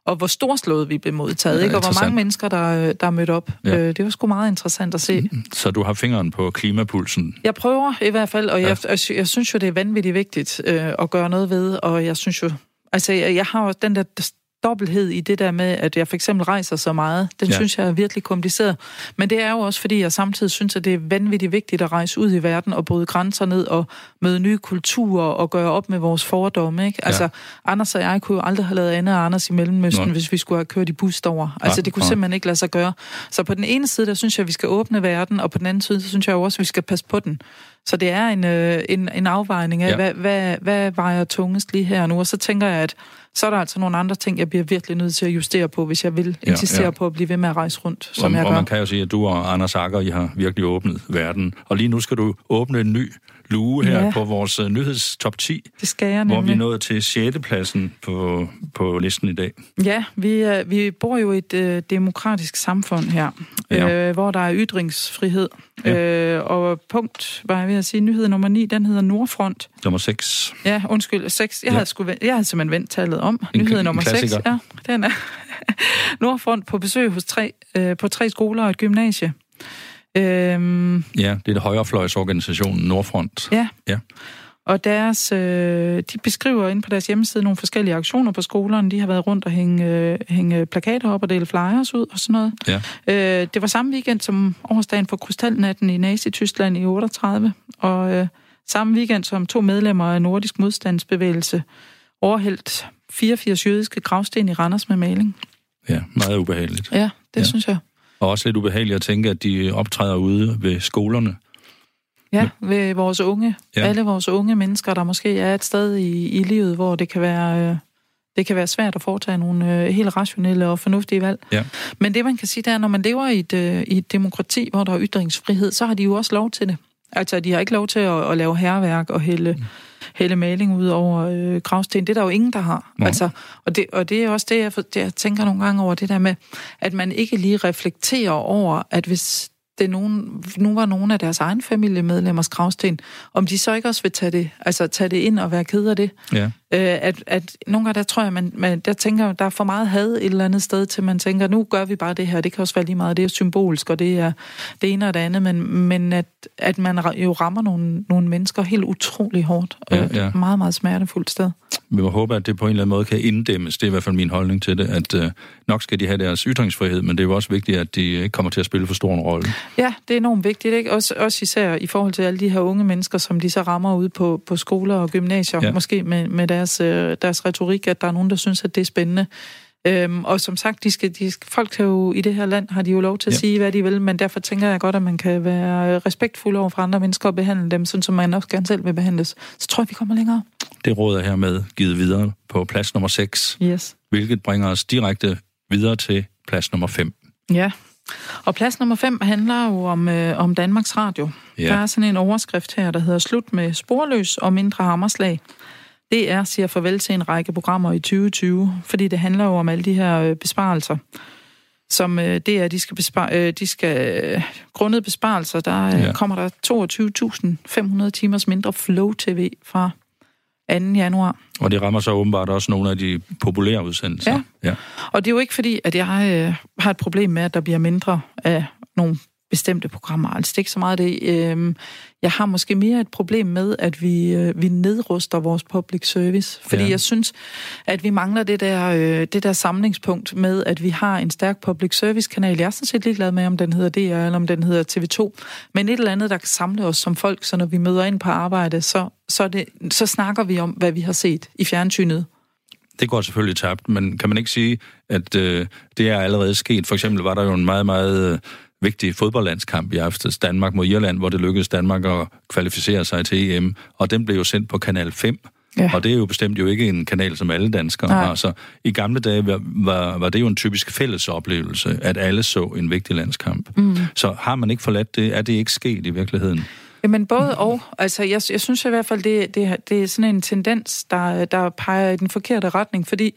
og hvor storslået vi blev modtaget, ikke? og hvor mange mennesker, der, der mødte op. Ja. Øh, det var sgu meget interessant at se. Mm-hmm. Så du har fingeren på klimapulsen? Jeg prøver i hvert fald, og ja. jeg, jeg, jeg synes jo, det er vanvittigt vigtigt øh, at gøre noget ved, og jeg synes jo, altså jeg, jeg har jo den der dobbelthed i det der med, at jeg for eksempel rejser så meget. Den ja. synes jeg er virkelig kompliceret. Men det er jo også, fordi jeg samtidig synes, at det er vanvittigt vigtigt at rejse ud i verden og bryde grænser ned og møde nye kulturer og gøre op med vores fordomme. Ikke? Ja. Altså, Anders og jeg kunne jo aldrig have lavet andet af Anders i Mellemøsten, Nå. hvis vi skulle have kørt i bus derover. Altså, det kunne ja. simpelthen ikke lade sig gøre. Så på den ene side, der synes jeg, at vi skal åbne verden, og på den anden side, så synes jeg jo også, at vi skal passe på den. Så det er en, øh, en, en afvejning af, ja. hvad, hvad, hvad vejer tungest lige her nu. Og så tænker jeg, at så er der altså nogle andre ting, jeg bliver virkelig nødt til at justere på, hvis jeg vil insistere ja, ja. på at blive ved med at rejse rundt, som og, jeg gør. Og man kan jo sige, at du og Anders Akker, I har virkelig åbnet verden. Og lige nu skal du åbne en ny luge her ja. på vores uh, nyhedstop 10. Det skal jeg nemlig. Hvor vi er nået til 6. pladsen på, på listen i dag. Ja, vi, uh, vi bor jo i et uh, demokratisk samfund her, ja. uh, hvor der er ytringsfrihed. Ja. Uh, og punkt, var jeg ved at sige, nyhed nummer 9, den hedder Nordfront. Nummer 6. Ja, undskyld, 6. Jeg, ja. havde, sgu, jeg havde simpelthen vendt tallet om. En, nyhed nummer 6. Ja, den er Nordfront på besøg hos tre, uh, på tre skoler og et gymnasie. Øhm, ja, det er det højrefløjsorganisationen Nordfront. Ja. ja. Og deres, øh, de beskriver inde på deres hjemmeside nogle forskellige aktioner på skolerne. De har været rundt og hænge, øh, hænge plakater op og dele flyers ud og sådan noget. Ja. Øh, det var samme weekend som årsdagen for Krystalnatten i Nazi-Tyskland i 38. Og øh, samme weekend som to medlemmer af Nordisk Modstandsbevægelse overhældt 84 jødiske gravsten i Randers med maling. Ja, meget ubehageligt. Ja, det ja. synes jeg. Og også lidt ubehageligt at tænke, at de optræder ude ved skolerne. Ja, ved vores unge. Ja. Alle vores unge mennesker, der måske er et sted i, i livet, hvor det kan være... Øh, det kan være svært at foretage nogle øh, helt rationelle og fornuftige valg. Ja. Men det, man kan sige, det er, når man lever i et, øh, i et demokrati, hvor der er ytringsfrihed, så har de jo også lov til det. Altså, de har ikke lov til at, at lave herværk og hælde, mm. hælde maling ud over øh, gravsten. Det er der jo ingen, der har. Ja. Altså, og, det, og det er også det jeg, det, jeg tænker nogle gange over, det der med, at man ikke lige reflekterer over, at hvis det nogen, nu var nogle af deres egen familiemedlemmers gravsten, om de så ikke også vil tage det, altså tage det ind og være ked af det. Ja. Øh, at, at nogle gange, der tror jeg, man, man der tænker, der er for meget had et eller andet sted, til man tænker, nu gør vi bare det her, det kan også være lige meget, det er symbolsk, og det er det ene og det andet, men, men at, at man jo rammer nogle, nogle mennesker helt utrolig hårdt, og ja, ja. meget, meget smertefuldt sted. Vi må håbe, at det på en eller anden måde kan inddæmmes. Det er i hvert fald min holdning til det, at øh, nok skal de have deres ytringsfrihed, men det er jo også vigtigt, at de ikke kommer til at spille for stor en rolle. Ja, det er enormt vigtigt, ikke? Også, også især i forhold til alle de her unge mennesker, som de så rammer ud på, på skoler og gymnasier, ja. måske med, med deres, øh, deres retorik, at der er nogen, der synes, at det er spændende. Øhm, og som sagt, de skal, de skal, folk kan jo i det her land har de jo lov til at ja. sige, hvad de vil, men derfor tænker jeg godt, at man kan være respektfuld over for andre mennesker og behandle dem, sådan som man også gerne selv vil behandles. Så tror jeg, vi kommer længere. Det råd er hermed givet videre på plads nummer 6, yes. hvilket bringer os direkte videre til plads nummer 5. Ja, og plads nummer 5 handler jo om, øh, om Danmarks Radio. Ja. Der er sådan en overskrift her, der hedder Slut med sporløs og mindre hammerslag. DR siger farvel til en række programmer i 2020, fordi det handler jo om alle de her øh, besparelser som øh, det er, de skal, bespar- øh, de skal øh, grundet besparelser, der øh, ja. kommer der 22.500 timers mindre flow-tv fra 2. januar. Og det rammer så åbenbart også nogle af de populære udsendelser. Ja, ja. og det er jo ikke fordi, at jeg øh, har et problem med, at der bliver mindre af nogle bestemte programmer. Altså det er ikke så meget det. Øh, jeg har måske mere et problem med, at vi, øh, vi nedruster vores public service. Fordi ja. jeg synes, at vi mangler det der, øh, det der samlingspunkt med, at vi har en stærk public service kanal. Jeg er sådan set ligeglad med, om den hedder DR eller om den hedder TV2. Men et eller andet, der kan samle os som folk, så når vi møder ind på arbejde, så, så, det, så snakker vi om, hvad vi har set i fjernsynet det går selvfølgelig tabt, men kan man ikke sige, at øh, det er allerede sket? For eksempel var der jo en meget, meget øh, vigtig fodboldlandskamp i aftes, Danmark mod Irland, hvor det lykkedes Danmark at kvalificere sig til EM, og den blev jo sendt på Kanal 5. Ja. Og det er jo bestemt jo ikke en kanal, som alle danskere Nej. har. Så i gamle dage var, var, var det jo en typisk fælles oplevelse, at alle så en vigtig landskamp. Mm. Så har man ikke forladt det, er det ikke sket i virkeligheden? Jamen både og. Altså, jeg, jeg synes i hvert fald, det, det, det er sådan en tendens, der, der peger i den forkerte retning, fordi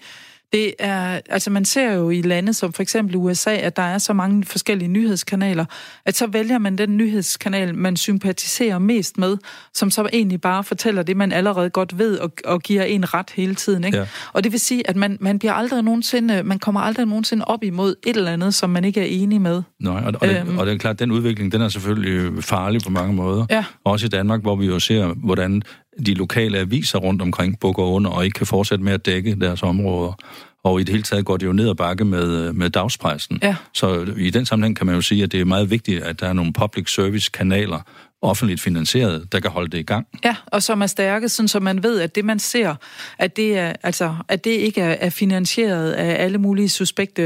det er, altså man ser jo i lande som for eksempel USA, at der er så mange forskellige nyhedskanaler, at så vælger man den nyhedskanal, man sympatiserer mest med, som så egentlig bare fortæller det, man allerede godt ved, og, og giver en ret hele tiden. Ikke? Ja. Og det vil sige, at man, man bliver aldrig nogensinde, man kommer aldrig nogensinde op imod et eller andet, som man ikke er enig med. Nej, og, og, øhm, det, og det er klart, den udvikling, den er selvfølgelig farlig på mange måder. Ja. Også i Danmark, hvor vi jo ser, hvordan de lokale aviser rundt omkring bukker under og ikke kan fortsætte med at dække deres områder. Og i det hele taget går det jo ned ad bakke med, med dagspressen. Ja. Så i den sammenhæng kan man jo sige, at det er meget vigtigt, at der er nogle public service kanaler, offentligt finansieret, der kan holde det i gang. Ja, og som er stærke, sådan så man ved, at det man ser, at det, er, altså, at det ikke er, er finansieret af alle mulige suspekte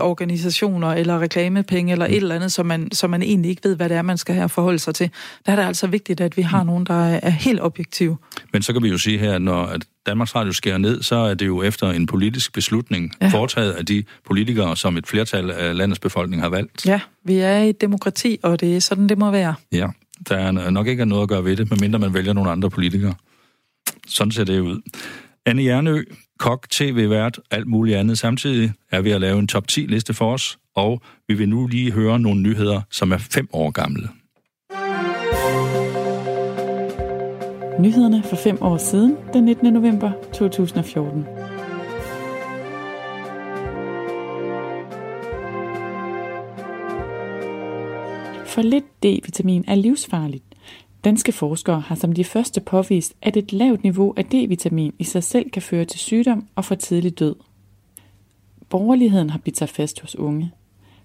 organisationer, eller reklamepenge, eller mm. et eller andet, som man, som man egentlig ikke ved, hvad det er, man skal have forholde sig til. Der er det altså vigtigt, at vi har mm. nogen, der er helt objektive. Men så kan vi jo sige her, når at Danmarks Radio skærer ned, så er det jo efter en politisk beslutning ja. foretaget af de politikere, som et flertal af landets befolkning har valgt. Ja, vi er i et demokrati, og det er sådan, det må være. Ja der er nok ikke noget at gøre ved det, medmindre man vælger nogle andre politikere. Sådan ser det ud. Anne Jernø, kok, tv-vært, alt muligt andet. Samtidig er vi at lave en top 10-liste for os, og vi vil nu lige høre nogle nyheder, som er fem år gamle. Nyhederne for fem år siden, den 19. november 2014. For lidt D-vitamin er livsfarligt. Danske forskere har som de første påvist, at et lavt niveau af D-vitamin i sig selv kan føre til sygdom og for tidlig død. Borgerligheden har bidt sig fast hos unge.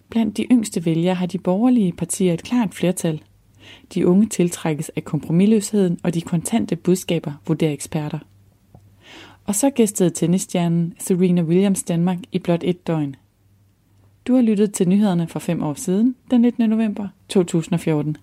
Blandt de yngste vælgere har de borgerlige partier et klart flertal. De unge tiltrækkes af kompromilløsheden og de kontante budskaber, vurderer eksperter. Og så gæstede tennisstjernen Serena Williams Danmark i blot et døgn. Du har lyttet til nyhederne for fem år siden, den 19. november 2014.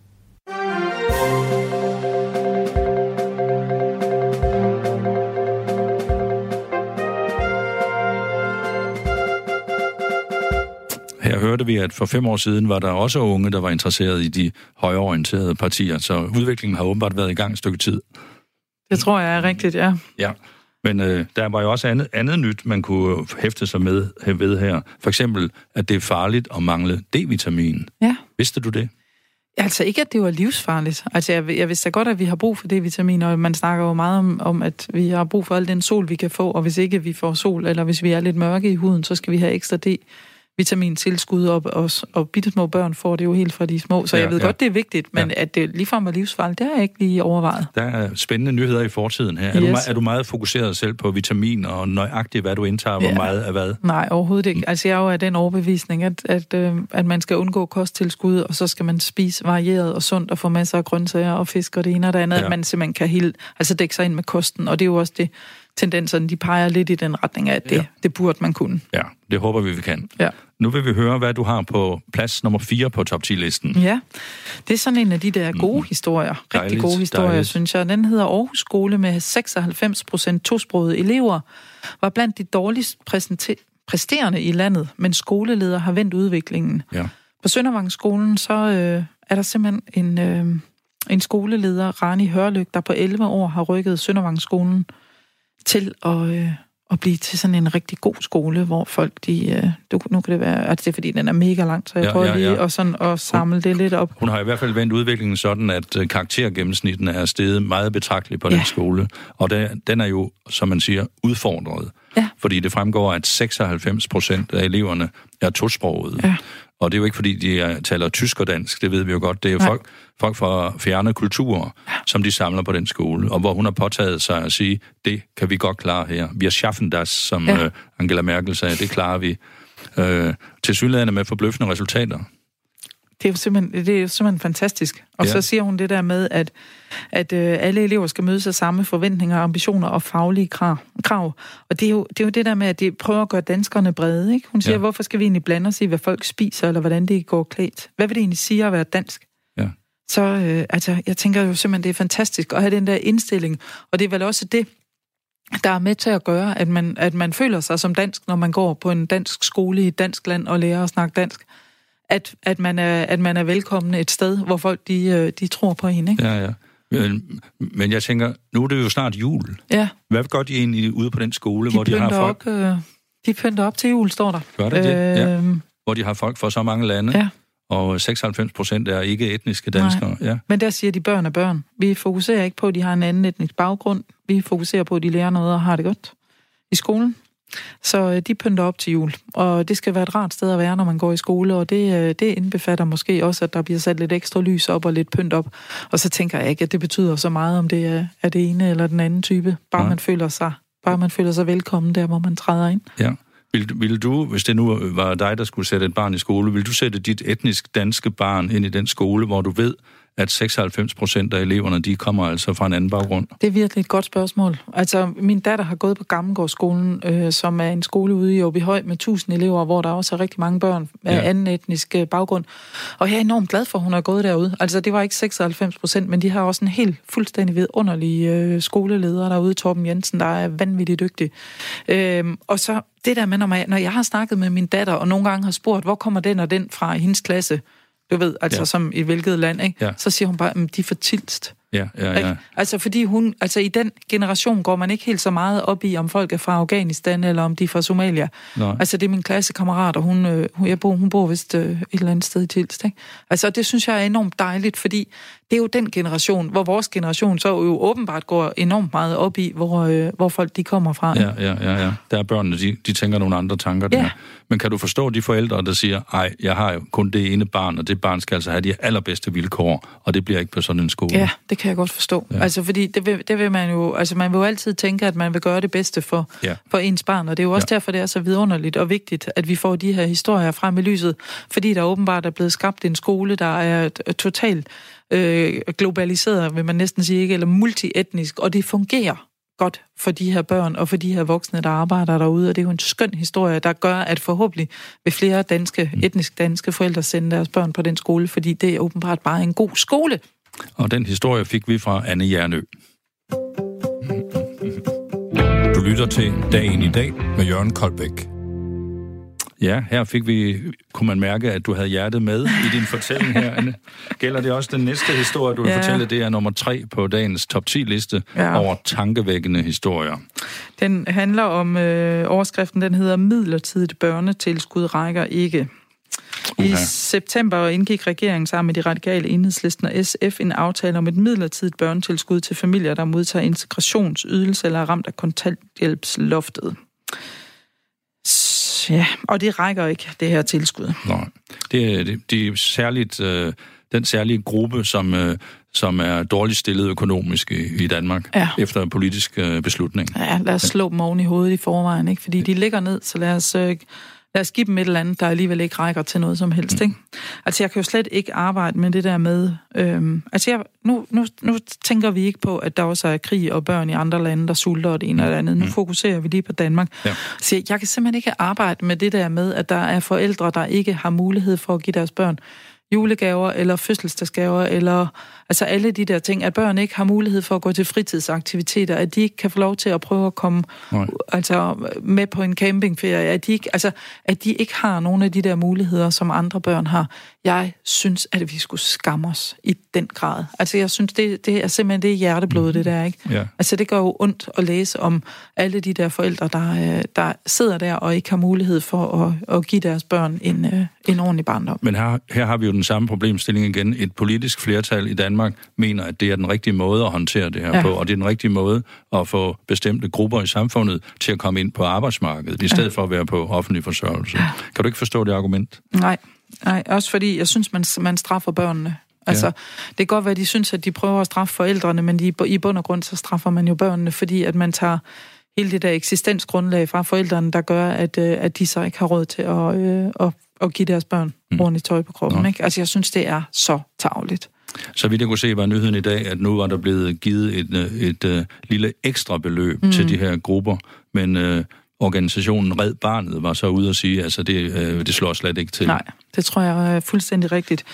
Her hørte vi, at for fem år siden var der også unge, der var interesseret i de højorienterede partier, så udviklingen har åbenbart været i gang et stykke tid. Det tror jeg er rigtigt, ja. Ja. Men øh, der var jo også andet, andet nyt, man kunne hæfte sig med ved her. For eksempel, at det er farligt at mangle D-vitamin. Ja. Vidste du det? Altså ikke, at det var livsfarligt. Altså jeg, jeg vidste da godt, at vi har brug for D-vitamin, og man snakker jo meget om, om, at vi har brug for al den sol, vi kan få, og hvis ikke vi får sol, eller hvis vi er lidt mørke i huden, så skal vi have ekstra D vitamintilskud, og, og, og bitte små børn får det jo helt fra de små. Så ja, jeg ved ja. godt, det er vigtigt, men ja. at det ligefrem var livsfarligt, det har jeg ikke lige overvejet. Der er spændende nyheder i fortiden her. Yes. Er, du, er du meget fokuseret selv på vitamin og nøjagtigt, hvad du indtager, ja. hvor meget af hvad? Nej, overhovedet ikke. Altså jeg er jo af den overbevisning, at, at, øh, at man skal undgå kosttilskud, og så skal man spise varieret og sundt og få masser af grøntsager og fisk og det ene og det andet, ja. at man simpelthen kan helt, altså dække sig ind med kosten. Og det er jo også det, tendenserne, de peger lidt i den retning af, at det, ja. det burde man kunne. Ja, det håber vi, vi kan. Ja. Nu vil vi høre, hvad du har på plads nummer 4 på top 10-listen. Ja, det er sådan en af de der gode mm. historier. Rigtig dejligt, gode historier, dejligt. synes jeg. Den hedder Aarhus Skole med 96 procent tosprogede elever. Var blandt de dårligst præsterende i landet, men skoleleder har vendt udviklingen. Ja. På Søndervangsskolen så øh, er der simpelthen en, øh, en skoleleder, Rani Hørlyk, der på 11 år har rykket Søndervangsskolen til at, øh, at blive til sådan en rigtig god skole, hvor folk, de, øh, du, nu kan det være, altså det er fordi, den er mega lang, så jeg Ja, prøver ja, lige ja. at, sådan, at samle det lidt op. Hun har i hvert fald vendt udviklingen sådan, at øh, karaktergennemsnitten er steget meget betragteligt på Ja. den skole. Og den, den er jo, som man siger, udfordret. Ja. Fordi det fremgår, at 96 procent af eleverne er tosprogede. Ja. Og det er jo ikke, fordi de er, taler tysk og dansk, det ved vi jo godt. Det er jo Nej. folk, folk fra fjerne kulturer, som de samler på den skole. Og hvor hun har påtaget sig at sige, det kan vi godt klare her. Vi har schaffen das, som Ja. øh, Angela Merkel sagde, det klarer vi. Øh, til synligheden med forbløffende resultater. Det er jo simpelthen, det er jo simpelthen fantastisk. Og Ja. så siger hun det der med, at, at øh, alle elever skal mødes af samme forventninger, ambitioner og faglige krav. krav. Og det er, jo, det er jo det der med, at de prøver at gøre danskerne brede. Ikke? Hun siger, Ja. hvorfor skal vi egentlig blande os i, hvad folk spiser, eller hvordan de går klædt? Hvad vil det egentlig sige at være dansk? Så øh, altså, jeg tænker jo simpelthen, det er fantastisk at have den der indstilling. Og det er vel også det, der er med til at gøre, at man, at man føler sig som dansk, når man går på en dansk skole i et dansk land og lærer at snakke dansk. At, at, man, er, at man er velkommen et sted, hvor folk de, øh, de tror på en, ikke? Ja, ja. Men, men jeg tænker, nu er det jo snart jul. Ja, Hvad gør de egentlig ude på den skole, de, hvor de har folk, op, øh, de pynter op til jul, står der. Gør det det? Ja. Øhm, hvor de har folk fra så mange lande? Ja. Og 96 procent er ikke etniske danskere. Ja. Men der siger de, børn er børn. Vi fokuserer ikke på, at de har en anden etnisk baggrund. Vi fokuserer på, at de lærer noget og har det godt i skolen. Så øh, de pynter op til jul. Og det skal være et rart sted at være, når man går i skole. Og det, øh, det indbefatter måske også, at der bliver sat lidt ekstra lys op og lidt pynt op. Og så tænker jeg ikke, at det betyder så meget, om det er, er det ene eller den anden type. Bare Nej. man føler sig bare man føler sig velkommen der, hvor man træder ind. ja. Vil, vil du, hvis det nu var dig, der skulle sætte et barn i skole, vil du sætte dit etnisk danske barn ind i den skole, hvor du ved, at 96 procent af eleverne, de kommer altså fra en anden baggrund? Det er virkelig et godt spørgsmål. Altså, min datter har gået på Gammelgårdsskolen, øh, som er en skole ude i Åbyhøj med 1000 elever, hvor der også er rigtig mange børn af Ja. anden etnisk øh, baggrund. Og jeg er enormt glad for, at hun er gået derude. Altså, det var ikke 96 procent, men de har også en helt fuldstændig vidunderlig øh, skoleleder derude, Torben Jensen, der er vanvittigt dygtig. Øhm, og så det der med, når, man, når jeg har snakket med min datter, og nogle gange har spurgt, hvor kommer den og den fra i hendes klasse, du ved, altså Ja. som i hvilket land, ikke? Ja. så siger hun bare, at de er for tilst. Ja, ja, ja. Altså fordi hun, altså i den generation går man ikke helt så meget op i, om folk er fra Afghanistan eller om de er fra Somalia. Nej. Altså det er min klassekammerat, og hun, øh, hun, jeg bor, hun bor vist øh, et eller andet sted i Tilst. Ikke? Altså det synes jeg er enormt dejligt, fordi det er jo den generation, hvor vores generation så jo åbenbart går enormt meget op i, hvor, øh, hvor folk de kommer fra. Ja, ja, ja, ja. Der er børnene, de, de tænker nogle andre tanker der. Ja. Men kan du forstå de forældre, der siger, ej, jeg har jo kun det ene barn, og det barn skal altså have de allerbedste vilkår, og det bliver ikke på sådan en skole. Ja, det kan jeg godt forstå. Ja. Altså, fordi det vil, det vil man jo... Altså, man vil jo altid tænke, at man vil gøre det bedste for, Ja. for ens barn, og det er jo også Ja. derfor, det er så vidunderligt og vigtigt, at vi får de her historier frem i lyset, fordi der åbenbart er blevet skabt en skole, der er totalt øh, globaliseret, vil man næsten sige, ikke? eller multietnisk, og det fungerer godt for de her børn og for de her voksne, der arbejder derude, og det er jo en skøn historie, der gør, at forhåbentlig vil flere danske, etnisk danske forældre sende deres børn på den skole, fordi det er åbenbart bare en god skole. Og den historie fik vi fra Anne Jernø. Du lytter til Dagen i dag med Jørgen Koldbæk. Ja, her fik vi, kunne man mærke, at du havde hjertet med i din fortælling her, Anne. Gælder det også den næste historie, du vil Ja. fortælle? Det er nummer tre på dagens top 10-liste Ja. over tankevækkende historier. Den handler om, øh, overskriften den hedder Midlertidigt børnetilskud rækker ikke. I Uha. september indgik regeringen sammen med de radikale enhedslisten og SF en aftale om et midlertidigt børnetilskud til familier, der modtager integrationsydelse eller er ramt af kontanthjælpsloftet. Ja, og det rækker ikke, det her tilskud. Nej. Det er, det, det er særligt, øh, den særlige gruppe, som, øh, som er dårligt stillet økonomisk i, i Danmark, Ja. efter en politisk øh, beslutning. Ja, lad os slå dem oven i hovedet i forvejen, ikke? Fordi de ligger ned, så lad os, øh, lad os give dem et eller andet, der alligevel ikke rækker til noget som helst, ikke? Altså, jeg kan jo slet ikke arbejde med det der med... Øhm, altså, jeg, nu, nu, nu tænker vi ikke på, at der også er krig og børn i andre lande, der sulter og det ene og det andet. Nu fokuserer vi lige på Danmark. Ja. Så jeg, jeg kan simpelthen ikke arbejde med det der med, at der er forældre, der ikke har mulighed for at give deres børn julegaver eller fødselsdagsgaver, eller altså alle de der ting, at børn ikke har mulighed for at gå til fritidsaktiviteter, at de ikke kan få lov til at prøve at komme Nej. altså, med på en campingferie, at de, ikke, altså, at de ikke har nogle af de der muligheder, som andre børn har. Jeg synes, at vi skulle skamme os i den grad. Altså, jeg synes, det, det er simpelthen det er hjerteblod, det der, ikke? Ja. Altså, det gør jo ondt at læse om alle de der forældre, der, øh, der sidder der og ikke har mulighed for at, at give deres børn en, øh, en ordentlig barndom. Men her, her har vi jo den samme problemstilling igen. Et politisk flertal i Danmark mener, at det er den rigtige måde at håndtere det her ja. på, og det er den rigtige måde at få bestemte grupper i samfundet til at komme ind på arbejdsmarkedet, i stedet ja. for at være på offentlig forsørgelse. Ja. Kan du ikke forstå det argument? Nej, nej også fordi jeg synes, man, man straffer børnene. Altså, ja. det kan godt være, at de synes, at de prøver at straffe forældrene, men de, i bund og grund, så straffer man jo børnene, fordi at man tager hele det der eksistensgrundlag fra forældrene, der gør, at, øh, at de så ikke har råd til at, øh, at, at give deres børn mm. ordentligt tøj på kroppen. Ikke? Altså, jeg synes, det er så tavligt. Så vidt jeg kunne se, var nyheden i dag, at nu var der blevet givet et, et, et, et lille ekstra beløb mm. til de her grupper, men øh, organisationen Red Barnet var så ude og sige, altså det, øh, det slår slet ikke til. Nej, det tror jeg er fuldstændig rigtigt.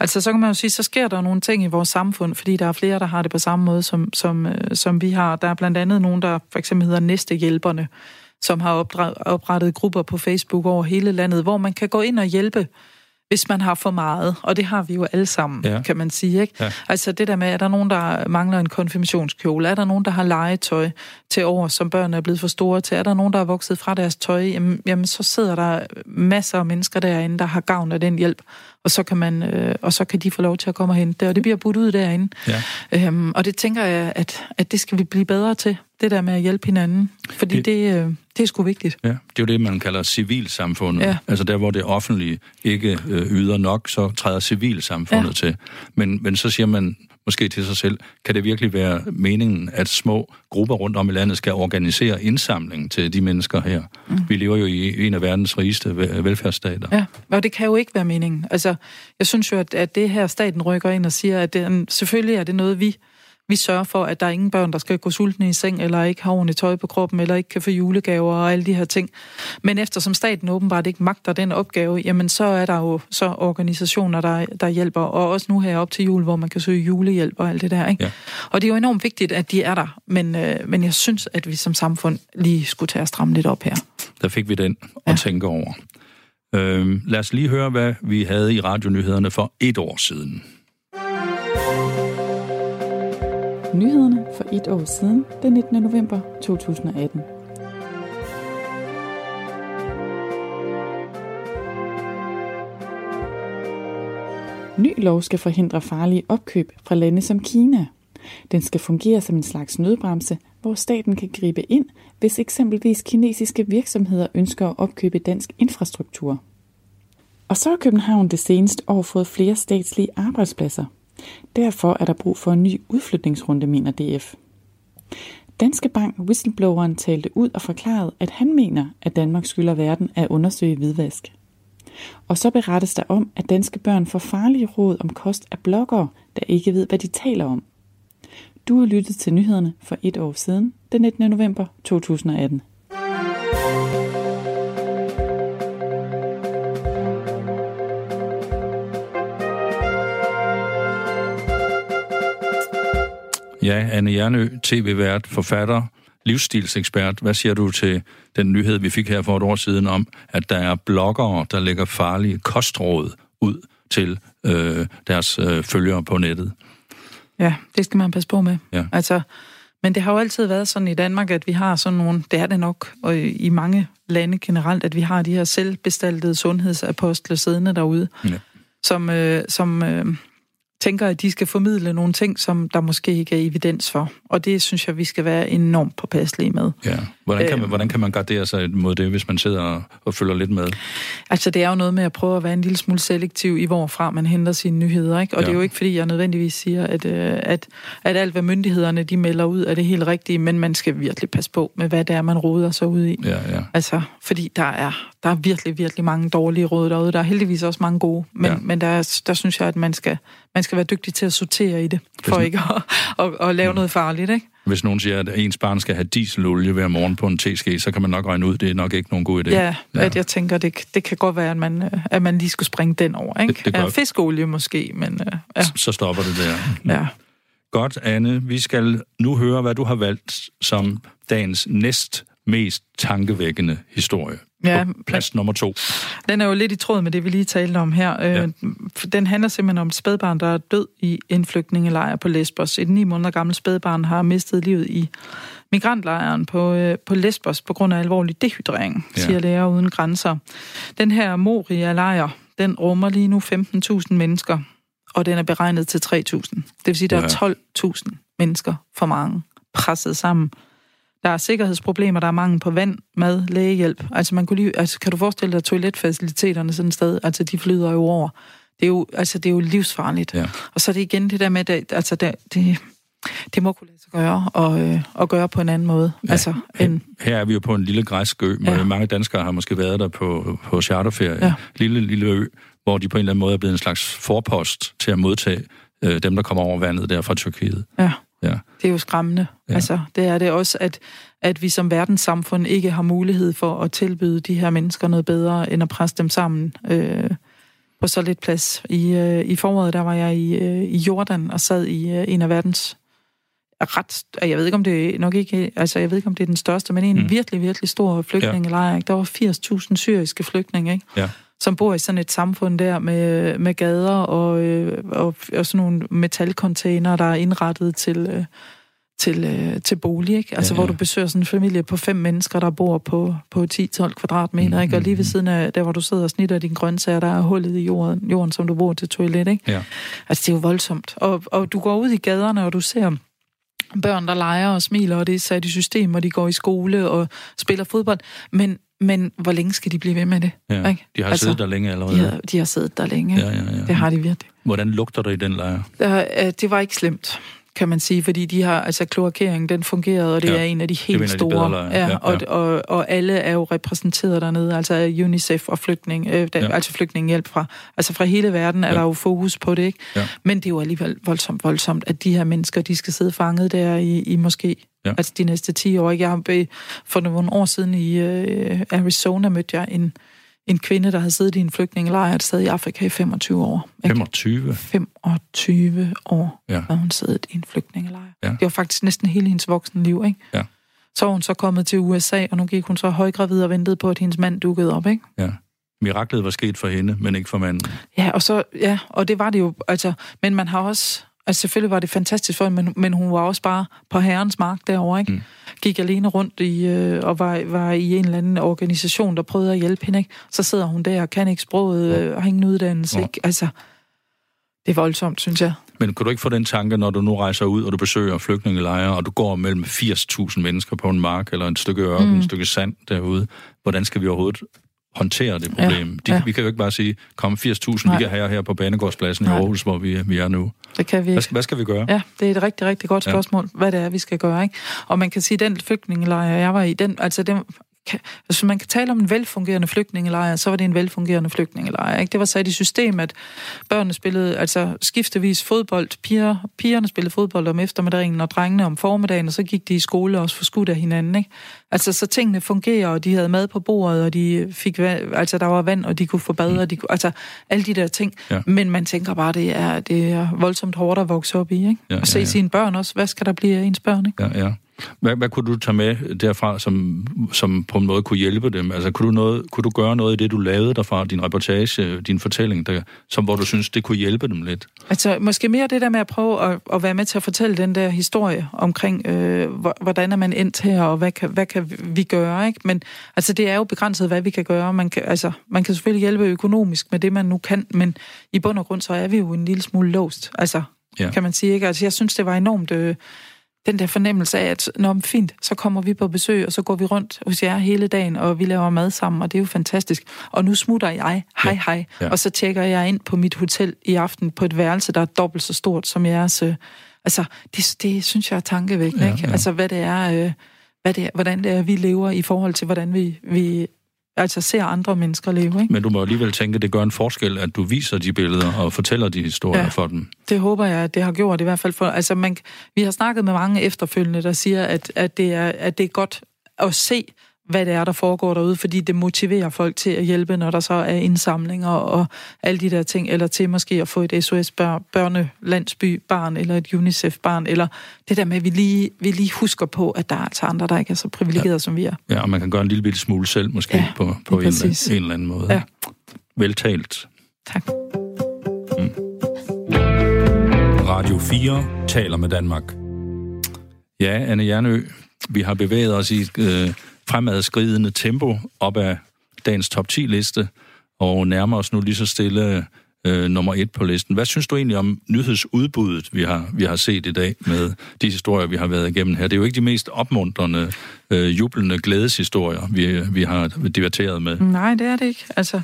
Altså så kan man jo sige, så sker der nogle ting i vores samfund, fordi der er flere, der har det på samme måde, som, som, øh, som vi har. Der er blandt andet nogen, der for eksempel hedder Næstehjælperne, som har oprettet grupper på Facebook over hele landet, hvor man kan gå ind og hjælpe hvis man har for meget, og det har vi jo alle sammen, ja. kan man sige. Ikke? Ja. Altså det der med, er der nogen, der mangler en konfirmationskjole? Er der nogen, der har legetøj til over, som børn er blevet for store til? Er der nogen, der er vokset fra deres tøj? Jamen, jamen så sidder der masser af mennesker derinde, der har gavn af den hjælp, og så kan, man, øh, og så kan de få lov til at komme og hente det, og det bliver budt ud derinde. Ja. Øhm, og det tænker jeg, at, at det skal vi blive bedre til, det der med at hjælpe hinanden, fordi det, det, øh, det er sgu vigtigt. Ja, det er jo det, man kalder civilsamfundet. Ja. Altså der, hvor det offentlige ikke øh, yder nok, så træder civilsamfundet ja. til. Men, men så siger man, måske til sig selv, kan det virkelig være meningen, at små grupper rundt om i landet skal organisere indsamling til de mennesker her? Mm. Vi lever jo i en af verdens rigeste velfærdsstater. Ja, og det kan jo ikke være meningen. Altså, jeg synes jo, at, at det her staten rykker ind og siger, at det, selvfølgelig er det noget, vi vi sørger for, at der er ingen børn, der skal gå sultne i seng, eller ikke har ordentligt tøj på kroppen, eller ikke kan få julegaver og alle de her ting. Men eftersom staten åbenbart ikke magter den opgave, jamen så er der jo så organisationer, der, der hjælper, og også nu her op til jul, hvor man kan søge julehjælp og alt det der. Ikke? Ja. Og det er jo enormt vigtigt, at de er der, men, øh, men jeg synes, at vi som samfund lige skulle tage og stramme lidt op her. Der fik vi den at ja. tænke over. Øh, lad os lige høre, hvad vi havde i radionyhederne for et år siden. Nyhederne for et år siden, den 19. november 2018. Ny lov skal forhindre farlige opkøb fra lande som Kina. Den skal fungere som en slags nødbremse, hvor staten kan gribe ind, hvis eksempelvis kinesiske virksomheder ønsker at opkøbe dansk infrastruktur. Og så har København det seneste år fået flere statslige arbejdspladser – Derfor er der brug for en ny udflytningsrunde, mener DF. Danske Bank whistlebloweren talte ud og forklarede, at han mener, at Danmark skylder verden at undersøge hvidvask. Og så berettes der om, at danske børn får farlige råd om kost af bloggere, der ikke ved, hvad de taler om. Du har lyttet til nyhederne for et år siden, den 19. november 2018. Ja, Anne Jernø, tv-vært, forfatter, livsstilsekspert. Hvad siger du til den nyhed, vi fik her for et år siden om, at der er bloggere, der lægger farlige kostråd ud til øh, deres øh, følgere på nettet? Ja, det skal man passe på med. Ja. Altså, men det har jo altid været sådan i Danmark, at vi har sådan nogle, det er det nok, og i mange lande generelt, at vi har de her selvbestaltede sundhedsapostle siddende derude, ja. som, øh, som øh, tænker, at de skal formidle nogle ting, som der måske ikke er evidens for. Og det synes jeg, vi skal være enormt påpasselige med. Ja. Hvordan kan, man, hvordan kan man gardere sig mod det, hvis man sidder og følger lidt med? Altså, det er jo noget med at prøve at være en lille smule selektiv i, hvorfra man henter sine nyheder. Ikke? Og ja. det er jo ikke, fordi jeg nødvendigvis siger, at, øh, at, at alt, hvad myndighederne de melder ud, er det helt rigtige, men man skal virkelig passe på med, hvad det er, man råder sig ud i. Ja, ja. Altså, fordi der er, der er virkelig, virkelig mange dårlige råd derude. Der er heldigvis også mange gode, men, ja. men der, der synes jeg, at man skal, man skal være dygtig til at sortere i det, for hvis, ikke at, at, at lave mm. noget farligt. Ikke? Hvis nogen siger, at ens barn skal have dieselolie hver morgen på en teske, så kan man nok regne ud, det er nok ikke nogen god idé. Ja, ja. At jeg tænker, det, det kan godt være, at man, øh, at man lige skulle springe den over. Ikke? Det, det ja, fiskolie måske, men... Øh, ja. Så, så stopper det der. Ja. Godt, Anne. Vi skal nu høre, hvad du har valgt som dagens næst mest tankevækkende historie. Ja, plads nummer to. Den er jo lidt i tråd med det, vi lige talte om her. Øh, ja. Den handler simpelthen om et spædbarn, der er død i en flygtningelejr på Lesbos. Et ni måneder gammelt spædbarn har mistet livet i migrantlejren på, øh, på Lesbos på grund af alvorlig dehydrering, ja. siger Læger Uden Grænser. Den her Moria-lejr, den rummer lige nu 15.000 mennesker, og den er beregnet til 3.000. Det vil sige, der ja. er 12.000 mennesker for mange presset sammen der er sikkerhedsproblemer, der er mangel på vand, mad, lægehjælp. Altså, man kunne lige, altså kan du forestille dig toiletfaciliteterne sådan et sted? Altså, de flyder jo over. Det er jo, altså, det er jo livsfarligt. Ja. Og så er det igen det der med, at altså, det, det, det må kunne lade sig gøre, og, øh, og gøre på en anden måde. Ja, altså, en... Her er vi jo på en lille græsk ø, ja. mange danskere har måske været der på, på charterferie. Ja. Lille, lille ø, hvor de på en eller anden måde er blevet en slags forpost til at modtage øh, dem, der kommer over vandet der fra Tyrkiet. Ja. Ja. Det er jo skræmmende. Ja. Altså, det er det også, at, at vi som verdenssamfund ikke har mulighed for at tilbyde de her mennesker noget bedre, end at presse dem sammen øh, på så lidt plads. I, øh, I foråret, der var jeg i, øh, i Jordan og sad i øh, en af verdens ret, jeg ved ikke om det er nok ikke, altså jeg ved ikke om det er den største, men en mm. virkelig, virkelig stor flygtningelejr. Ja. Der var 80.000 syriske flygtninge, ikke? Ja som bor i sådan et samfund der med, med gader og, øh, og, og sådan nogle metalcontainer, der er indrettet til, øh, til, øh, til bolig, ikke? Altså, ja, ja. hvor du besøger sådan en familie på fem mennesker, der bor på, på 10-12 kvadratmeter, mm, ikke? Og lige ved mm, siden af der, hvor du sidder og snitter dine grøntsager, der er hullet i jorden, jorden som du bor til toilet, ikke? Ja. Altså, det er jo voldsomt. Og, og du går ud i gaderne, og du ser børn, der leger og smiler, og det er sat i system, og de går i skole og spiller fodbold. Men men hvor længe skal de blive ved med det? Ja, ikke? De har altså, siddet der længe allerede. De har, de har siddet der længe. Ja, ja, ja. Det har de virkelig. Hvordan lugter det i den lejr? Uh, det var ikke slemt kan man sige, fordi de har, altså kloakeringen, den fungerede, og det ja, er en af de helt de store. De ja, ja, og, ja. Og, og, alle er jo repræsenteret dernede, altså UNICEF og flygtning, øh, der, ja. altså flygtninghjælp fra, altså fra hele verden er ja. der jo fokus på det, ikke? Ja. Men det er jo alligevel voldsomt, voldsomt, at de her mennesker, de skal sidde fanget der i, i måske Ja. Altså de næste 10 år. Jeg har for nogle år siden i uh, Arizona mødte jeg en, en kvinde, der havde siddet i en flygtningelejr et sted i Afrika i 25 år. Ikke? 25? 25 år ja. havde hun siddet i en flygtningelejr. Ja. Det var faktisk næsten hele hendes voksne liv, ikke? Ja. Så var hun så kommet til USA, og nu gik hun så højgravid og ventede på, at hendes mand dukkede op, ikke? Ja. Miraklet var sket for hende, men ikke for manden. Ja, og så, ja, og det var det jo, altså, men man har også, altså selvfølgelig var det fantastisk for hende, men, men hun var også bare på herrens mark derovre, ikke? Mm gik alene rundt i, øh, og var, var i en eller anden organisation, der prøvede at hjælpe hende. Ikke? Så sidder hun der og kan ikke sproget øh, og har ingen uddannelse. Ja. Ikke? Altså, det er voldsomt, synes jeg. Men kan du ikke få den tanke, når du nu rejser ud, og du besøger flygtningelejre, og du går mellem 80.000 mennesker på en mark, eller et stykke ørken, mm. et stykke sand derude, hvordan skal vi overhovedet håndtere det problem. Ja, De, ja. Vi kan jo ikke bare sige, kom 80.000, vi kan have her på Banegårdspladsen Nej. i Aarhus, hvor vi, vi er nu. Det kan vi hvad, hvad skal vi gøre? Ja, det er et rigtig, rigtig godt spørgsmål, ja. hvad det er, vi skal gøre. Ikke? Og man kan sige, at den flygtningelejr, jeg var i, den, altså den, hvis altså, man kan tale om en velfungerende flygtningelejr, så var det en velfungerende flygtningelejr. Ikke? Det var sat i system, at børnene spillede altså skiftevis fodbold. Piger, pigerne spillede fodbold om eftermiddagen, og drengene om formiddagen, og så gik de i skole også for skudt af hinanden. Ikke? Altså, så tingene fungerer, og de havde mad på bordet, og de fik altså der var vand, og de kunne få bad, og de kunne, altså alle de der ting. Ja. Men man tænker bare, det er, det er voldsomt hårdt at vokse op i, ikke? Ja, og se ja, ja. sine børn også. Hvad skal der blive af ens børn, ikke? Ja, ja. Hvad, hvad kunne du tage med derfra, som, som på en måde kunne hjælpe dem? Altså, kunne du, noget, kunne du gøre noget i det, du lavede derfra, din reportage, din fortælling, der, som, hvor du synes, det kunne hjælpe dem lidt? Altså, måske mere det der med at prøve at, at være med til at fortælle den der historie omkring, øh, hvordan er man endt her, og hvad kan, hvad kan vi gøre, ikke? Men altså, det er jo begrænset, hvad vi kan gøre. Man kan, altså, man kan selvfølgelig hjælpe økonomisk med det, man nu kan, men i bund og grund, så er vi jo en lille smule låst, altså, ja. kan man sige, ikke? Altså, jeg synes, det var enormt... Øh, den der fornemmelse af, at når fint, så kommer vi på besøg, og så går vi rundt hos jer hele dagen, og vi laver mad sammen, og det er jo fantastisk. Og nu smutter jeg, hej hej, ja. og så tjekker jeg ind på mit hotel i aften på et værelse, der er dobbelt så stort som jeres. Øh, altså, det, det synes jeg er tankevækkende, ja, ikke? Ja. Altså, hvad det er... Øh, hvad det er, hvordan det er, vi lever i forhold til, hvordan vi, vi altså ser andre mennesker leve. Ikke? Men du må alligevel tænke, at det gør en forskel, at du viser de billeder og fortæller de historier ja, for dem. det håber jeg, at det har gjort i hvert fald. For, altså man, vi har snakket med mange efterfølgende, der siger, at, at, det er, at det er godt at se, hvad det er, der foregår derude, fordi det motiverer folk til at hjælpe, når der så er indsamlinger og alle de der ting, eller til måske at få et SOS-børnelandsby-barn, eller et UNICEF-barn, eller det der med, at vi lige, vi lige husker på, at der er altså andre, der ikke er så privilegerede, ja. som vi er. Ja, og man kan gøre en lille bitte smule selv, måske, ja, på, på en, en eller anden måde. Ja. Veltalt. Tak. Mm. Radio 4 taler med Danmark. Ja, Anne Jernø, vi har bevæget os i øh, fremadskridende tempo op ad dagens top 10-liste, og nærmer os nu lige så stille øh, nummer et på listen. Hvad synes du egentlig om nyhedsudbuddet, vi har, vi har set i dag med de historier, vi har været igennem her? Det er jo ikke de mest opmuntrende, øh, jublende glædeshistorier, vi, vi har debatteret med. Nej, det er det ikke. Altså,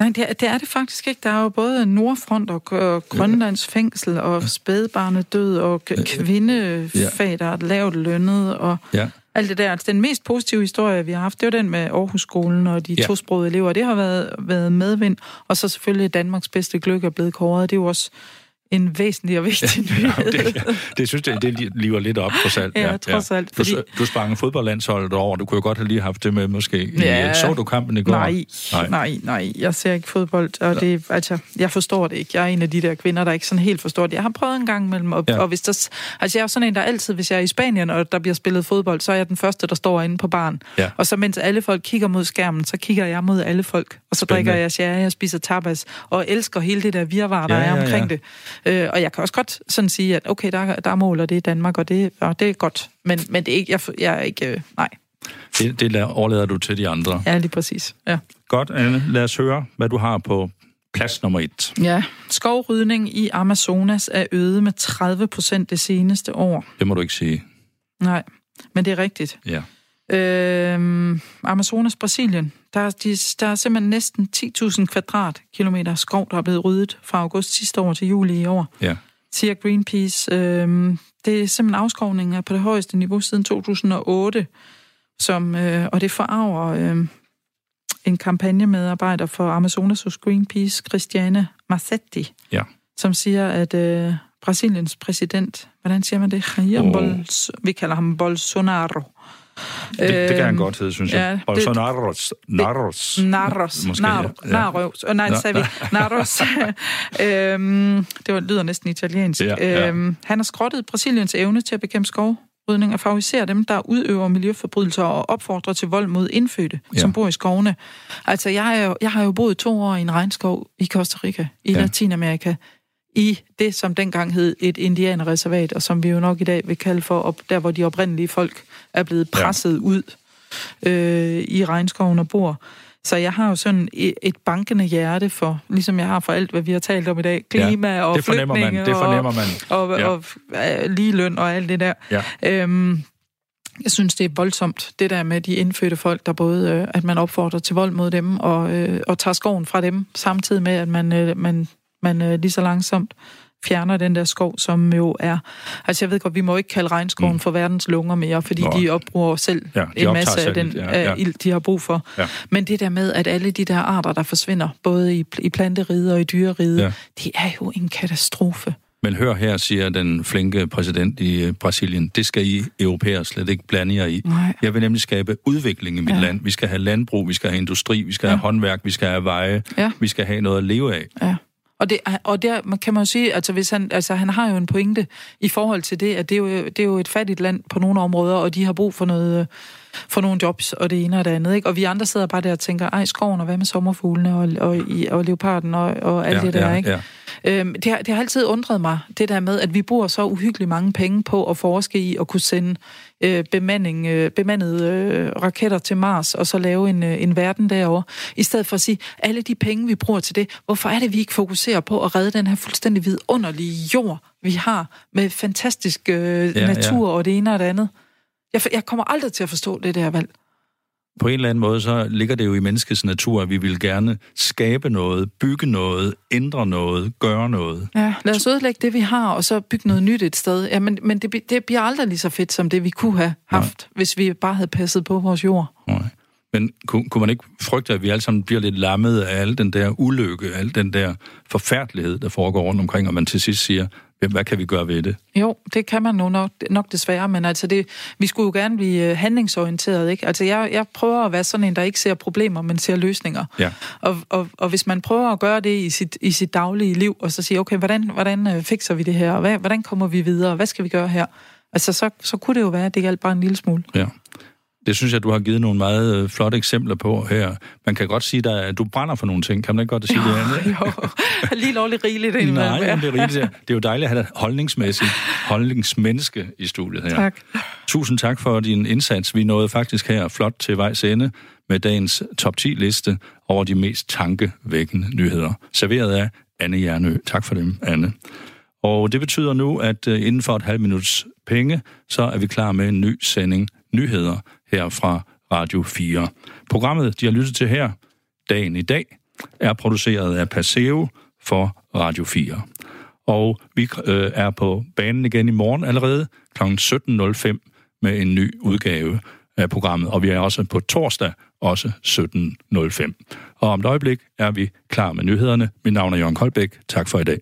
Nej, det er, det er det faktisk ikke. Der er jo både Nordfront og, og Grønlands fængsel og spædbarnet død og kvindefag, der er lavt lønnet og ja. Alt det der. Altså, den mest positive historie, vi har haft, det er den med Aarhusskolen og de ja. tosprogede elever. Det har været, været medvind. Og så selvfølgelig Danmarks bedste gløk er blevet kåret. Det er jo også en væsentlig og vigtig nyhed. Ja, det, det synes jeg, det lever lidt op, trods alt. Ja, ja trods alt. Fordi... Du, du sprang fodboldlandsholdet over, du kunne jo godt have lige haft det med, måske. Ja, så du kampen i går? Nej, nej, nej, nej. Jeg ser ikke fodbold, og det, altså, jeg forstår det ikke. Jeg er en af de der kvinder, der ikke sådan helt forstår det. Jeg har prøvet en gang imellem, og, ja. og hvis der, altså jeg er sådan en, der altid, hvis jeg er i Spanien, og der bliver spillet fodbold, så er jeg den første, der står inde på baren. Ja. Og så mens alle folk kigger mod skærmen, så kigger jeg mod alle folk. Og så Spændende. drikker jeg sjære, jeg spiser tapas, og elsker hele det der virvar, der ja, ja, ja. er omkring det. Øh, og jeg kan også godt sådan sige, at okay, der, der måler det i Danmark, og det, og det er godt. Men, men det er ikke, jeg, jeg er ikke, øh, nej. Det, det overlader du til de andre. Ja, lige præcis. Ja. Godt, Anne. Lad os høre, hvad du har på plads nummer et. Ja, skovrydning i Amazonas er øget med 30 procent det seneste år. Det må du ikke sige. Nej, men det er rigtigt. Ja. Øhm, Amazonas, Brasilien, der er, de, der er simpelthen næsten 10.000 kvadratkilometer skov, der er blevet ryddet fra august sidste år til juli i år. Ja. Siger Greenpeace. Øhm, det er simpelthen afskovning på det højeste niveau siden 2008, som, øh, og det forarver øh, en kampagnemedarbejder for Amazonas hos Greenpeace, Christiane Marcetti, ja. som siger, at øh, Brasiliens præsident, hvordan siger man det? Jair oh. Bols, vi kalder ham Bolsonaro, det, det kan han øhm, godt hedde, synes jeg. Ja, Bolsonaros. Naros. Naros. Måske, Nar, ja. Naros. Oh, nej, det sagde vi. Naros. øhm, det var, lyder næsten italiensk. Ja, ja. Øhm, han har skrottet Brasiliens evne til at bekæmpe skovrydning og favorisere dem, der udøver miljøforbrydelser og opfordrer til vold mod indfødte, ja. som bor i skovene. Altså, jeg, er jo, jeg har jo boet to år i en regnskov i Costa Rica, i ja. Latinamerika i det, som dengang hed et indianerreservat, og som vi jo nok i dag vil kalde for, op, der hvor de oprindelige folk er blevet presset ja. ud øh, i regnskoven og bor. Så jeg har jo sådan et bankende hjerte for, ligesom jeg har for alt, hvad vi har talt om i dag, klima ja, og flygtninge man, det fornemmer man. og, og, ja. og, og lige løn og alt det der. Ja. Øhm, jeg synes, det er voldsomt, det der med de indfødte folk, der både, øh, at man opfordrer til vold mod dem, og, øh, og tager skoven fra dem, samtidig med, at man, øh, man man øh, lige så langsomt fjerner den der skov, som jo er... Altså jeg ved godt, vi må ikke kalde regnskoven mm. for verdens lunger mere, fordi Nå. de opbruger selv ja, de en masse af den ja, ja. ild, de har brug for. Ja. Men det der med, at alle de der arter, der forsvinder, både i, i planteriget og i dyreriget, ja. det er jo en katastrofe. Men hør her, siger den flinke præsident i øh, Brasilien, det skal I europæer slet ikke blande jer i. Nej. Jeg vil nemlig skabe udvikling i mit ja. land. Vi skal have landbrug, vi skal have industri, vi skal ja. have håndværk, vi skal have veje, ja. vi skal have noget at leve af. Ja. Og, det, og der kan man jo sige, altså, hvis han, altså han har jo en pointe i forhold til det, at det er, jo, det er jo et fattigt land på nogle områder, og de har brug for noget for nogle jobs, og det ene og det andet. Ikke? Og vi andre sidder bare der og tænker, ej, skoven, og hvad med sommerfuglene, og, og, og leoparden, og, og alt ja, det der, ja, ikke? Ja. Øhm, det, har, det har altid undret mig, det der med, at vi bruger så uhyggeligt mange penge på at forske i at kunne sende øh, bemanding, øh, bemandede øh, raketter til Mars, og så lave en, øh, en verden derovre. I stedet for at sige, alle de penge, vi bruger til det, hvorfor er det, vi ikke fokuserer på at redde den her fuldstændig vidunderlige jord, vi har, med fantastisk øh, ja, natur ja. og det ene og det andet? Jeg, jeg kommer aldrig til at forstå det der valg på en eller anden måde, så ligger det jo i menneskets natur, at vi vil gerne skabe noget, bygge noget, ændre noget, gøre noget. Ja, lad os udlægge det, vi har, og så bygge noget nyt et sted. Ja, men, men det, det bliver aldrig lige så fedt, som det vi kunne have haft, Nej. hvis vi bare havde passet på vores jord. Nej. Men kunne, kunne man ikke frygte, at vi alle sammen bliver lidt lammet af al den der ulykke, al den der forfærdelighed, der foregår rundt omkring, og man til sidst siger, hvad kan vi gøre ved det? Jo, det kan man nu nok, nok desværre, men altså det, vi skulle jo gerne blive øh, handlingsorienteret, ikke? Altså jeg, jeg prøver at være sådan en, der ikke ser problemer, men ser løsninger. Ja. Og, og, og hvis man prøver at gøre det i sit, i sit daglige liv, og så siger, okay, hvordan, hvordan øh, fikser vi det her? Og hvad, hvordan kommer vi videre? Hvad skal vi gøre her? Altså så, så kunne det jo være, at det galt bare en lille smule. Ja. Det synes jeg, du har givet nogle meget øh, flotte eksempler på her. Man kan godt sige, at du brænder for nogle ting. Kan man ikke godt sige jo, det andet? Jo, lige lovligt rigeligt. Nej, men det er rigeligt. Det er jo dejligt at have holdningsmæssigt holdningsmenneske i studiet her. Tak. Tusind tak for din indsats. Vi nåede faktisk her flot til vejs ende med dagens top 10-liste over de mest tankevækkende nyheder. Serveret af Anne Jernø. Tak for dem, Anne. Og det betyder nu, at øh, inden for et halvt minuts penge, så er vi klar med en ny sending nyheder her fra Radio 4. Programmet, de har lyttet til her, dagen i dag, er produceret af Paseo for Radio 4. Og vi øh, er på banen igen i morgen allerede kl. 17.05 med en ny udgave af programmet. Og vi er også på torsdag, også 17.05. Og om et øjeblik er vi klar med nyhederne. Mit navn er Jørgen Koldbæk. Tak for i dag.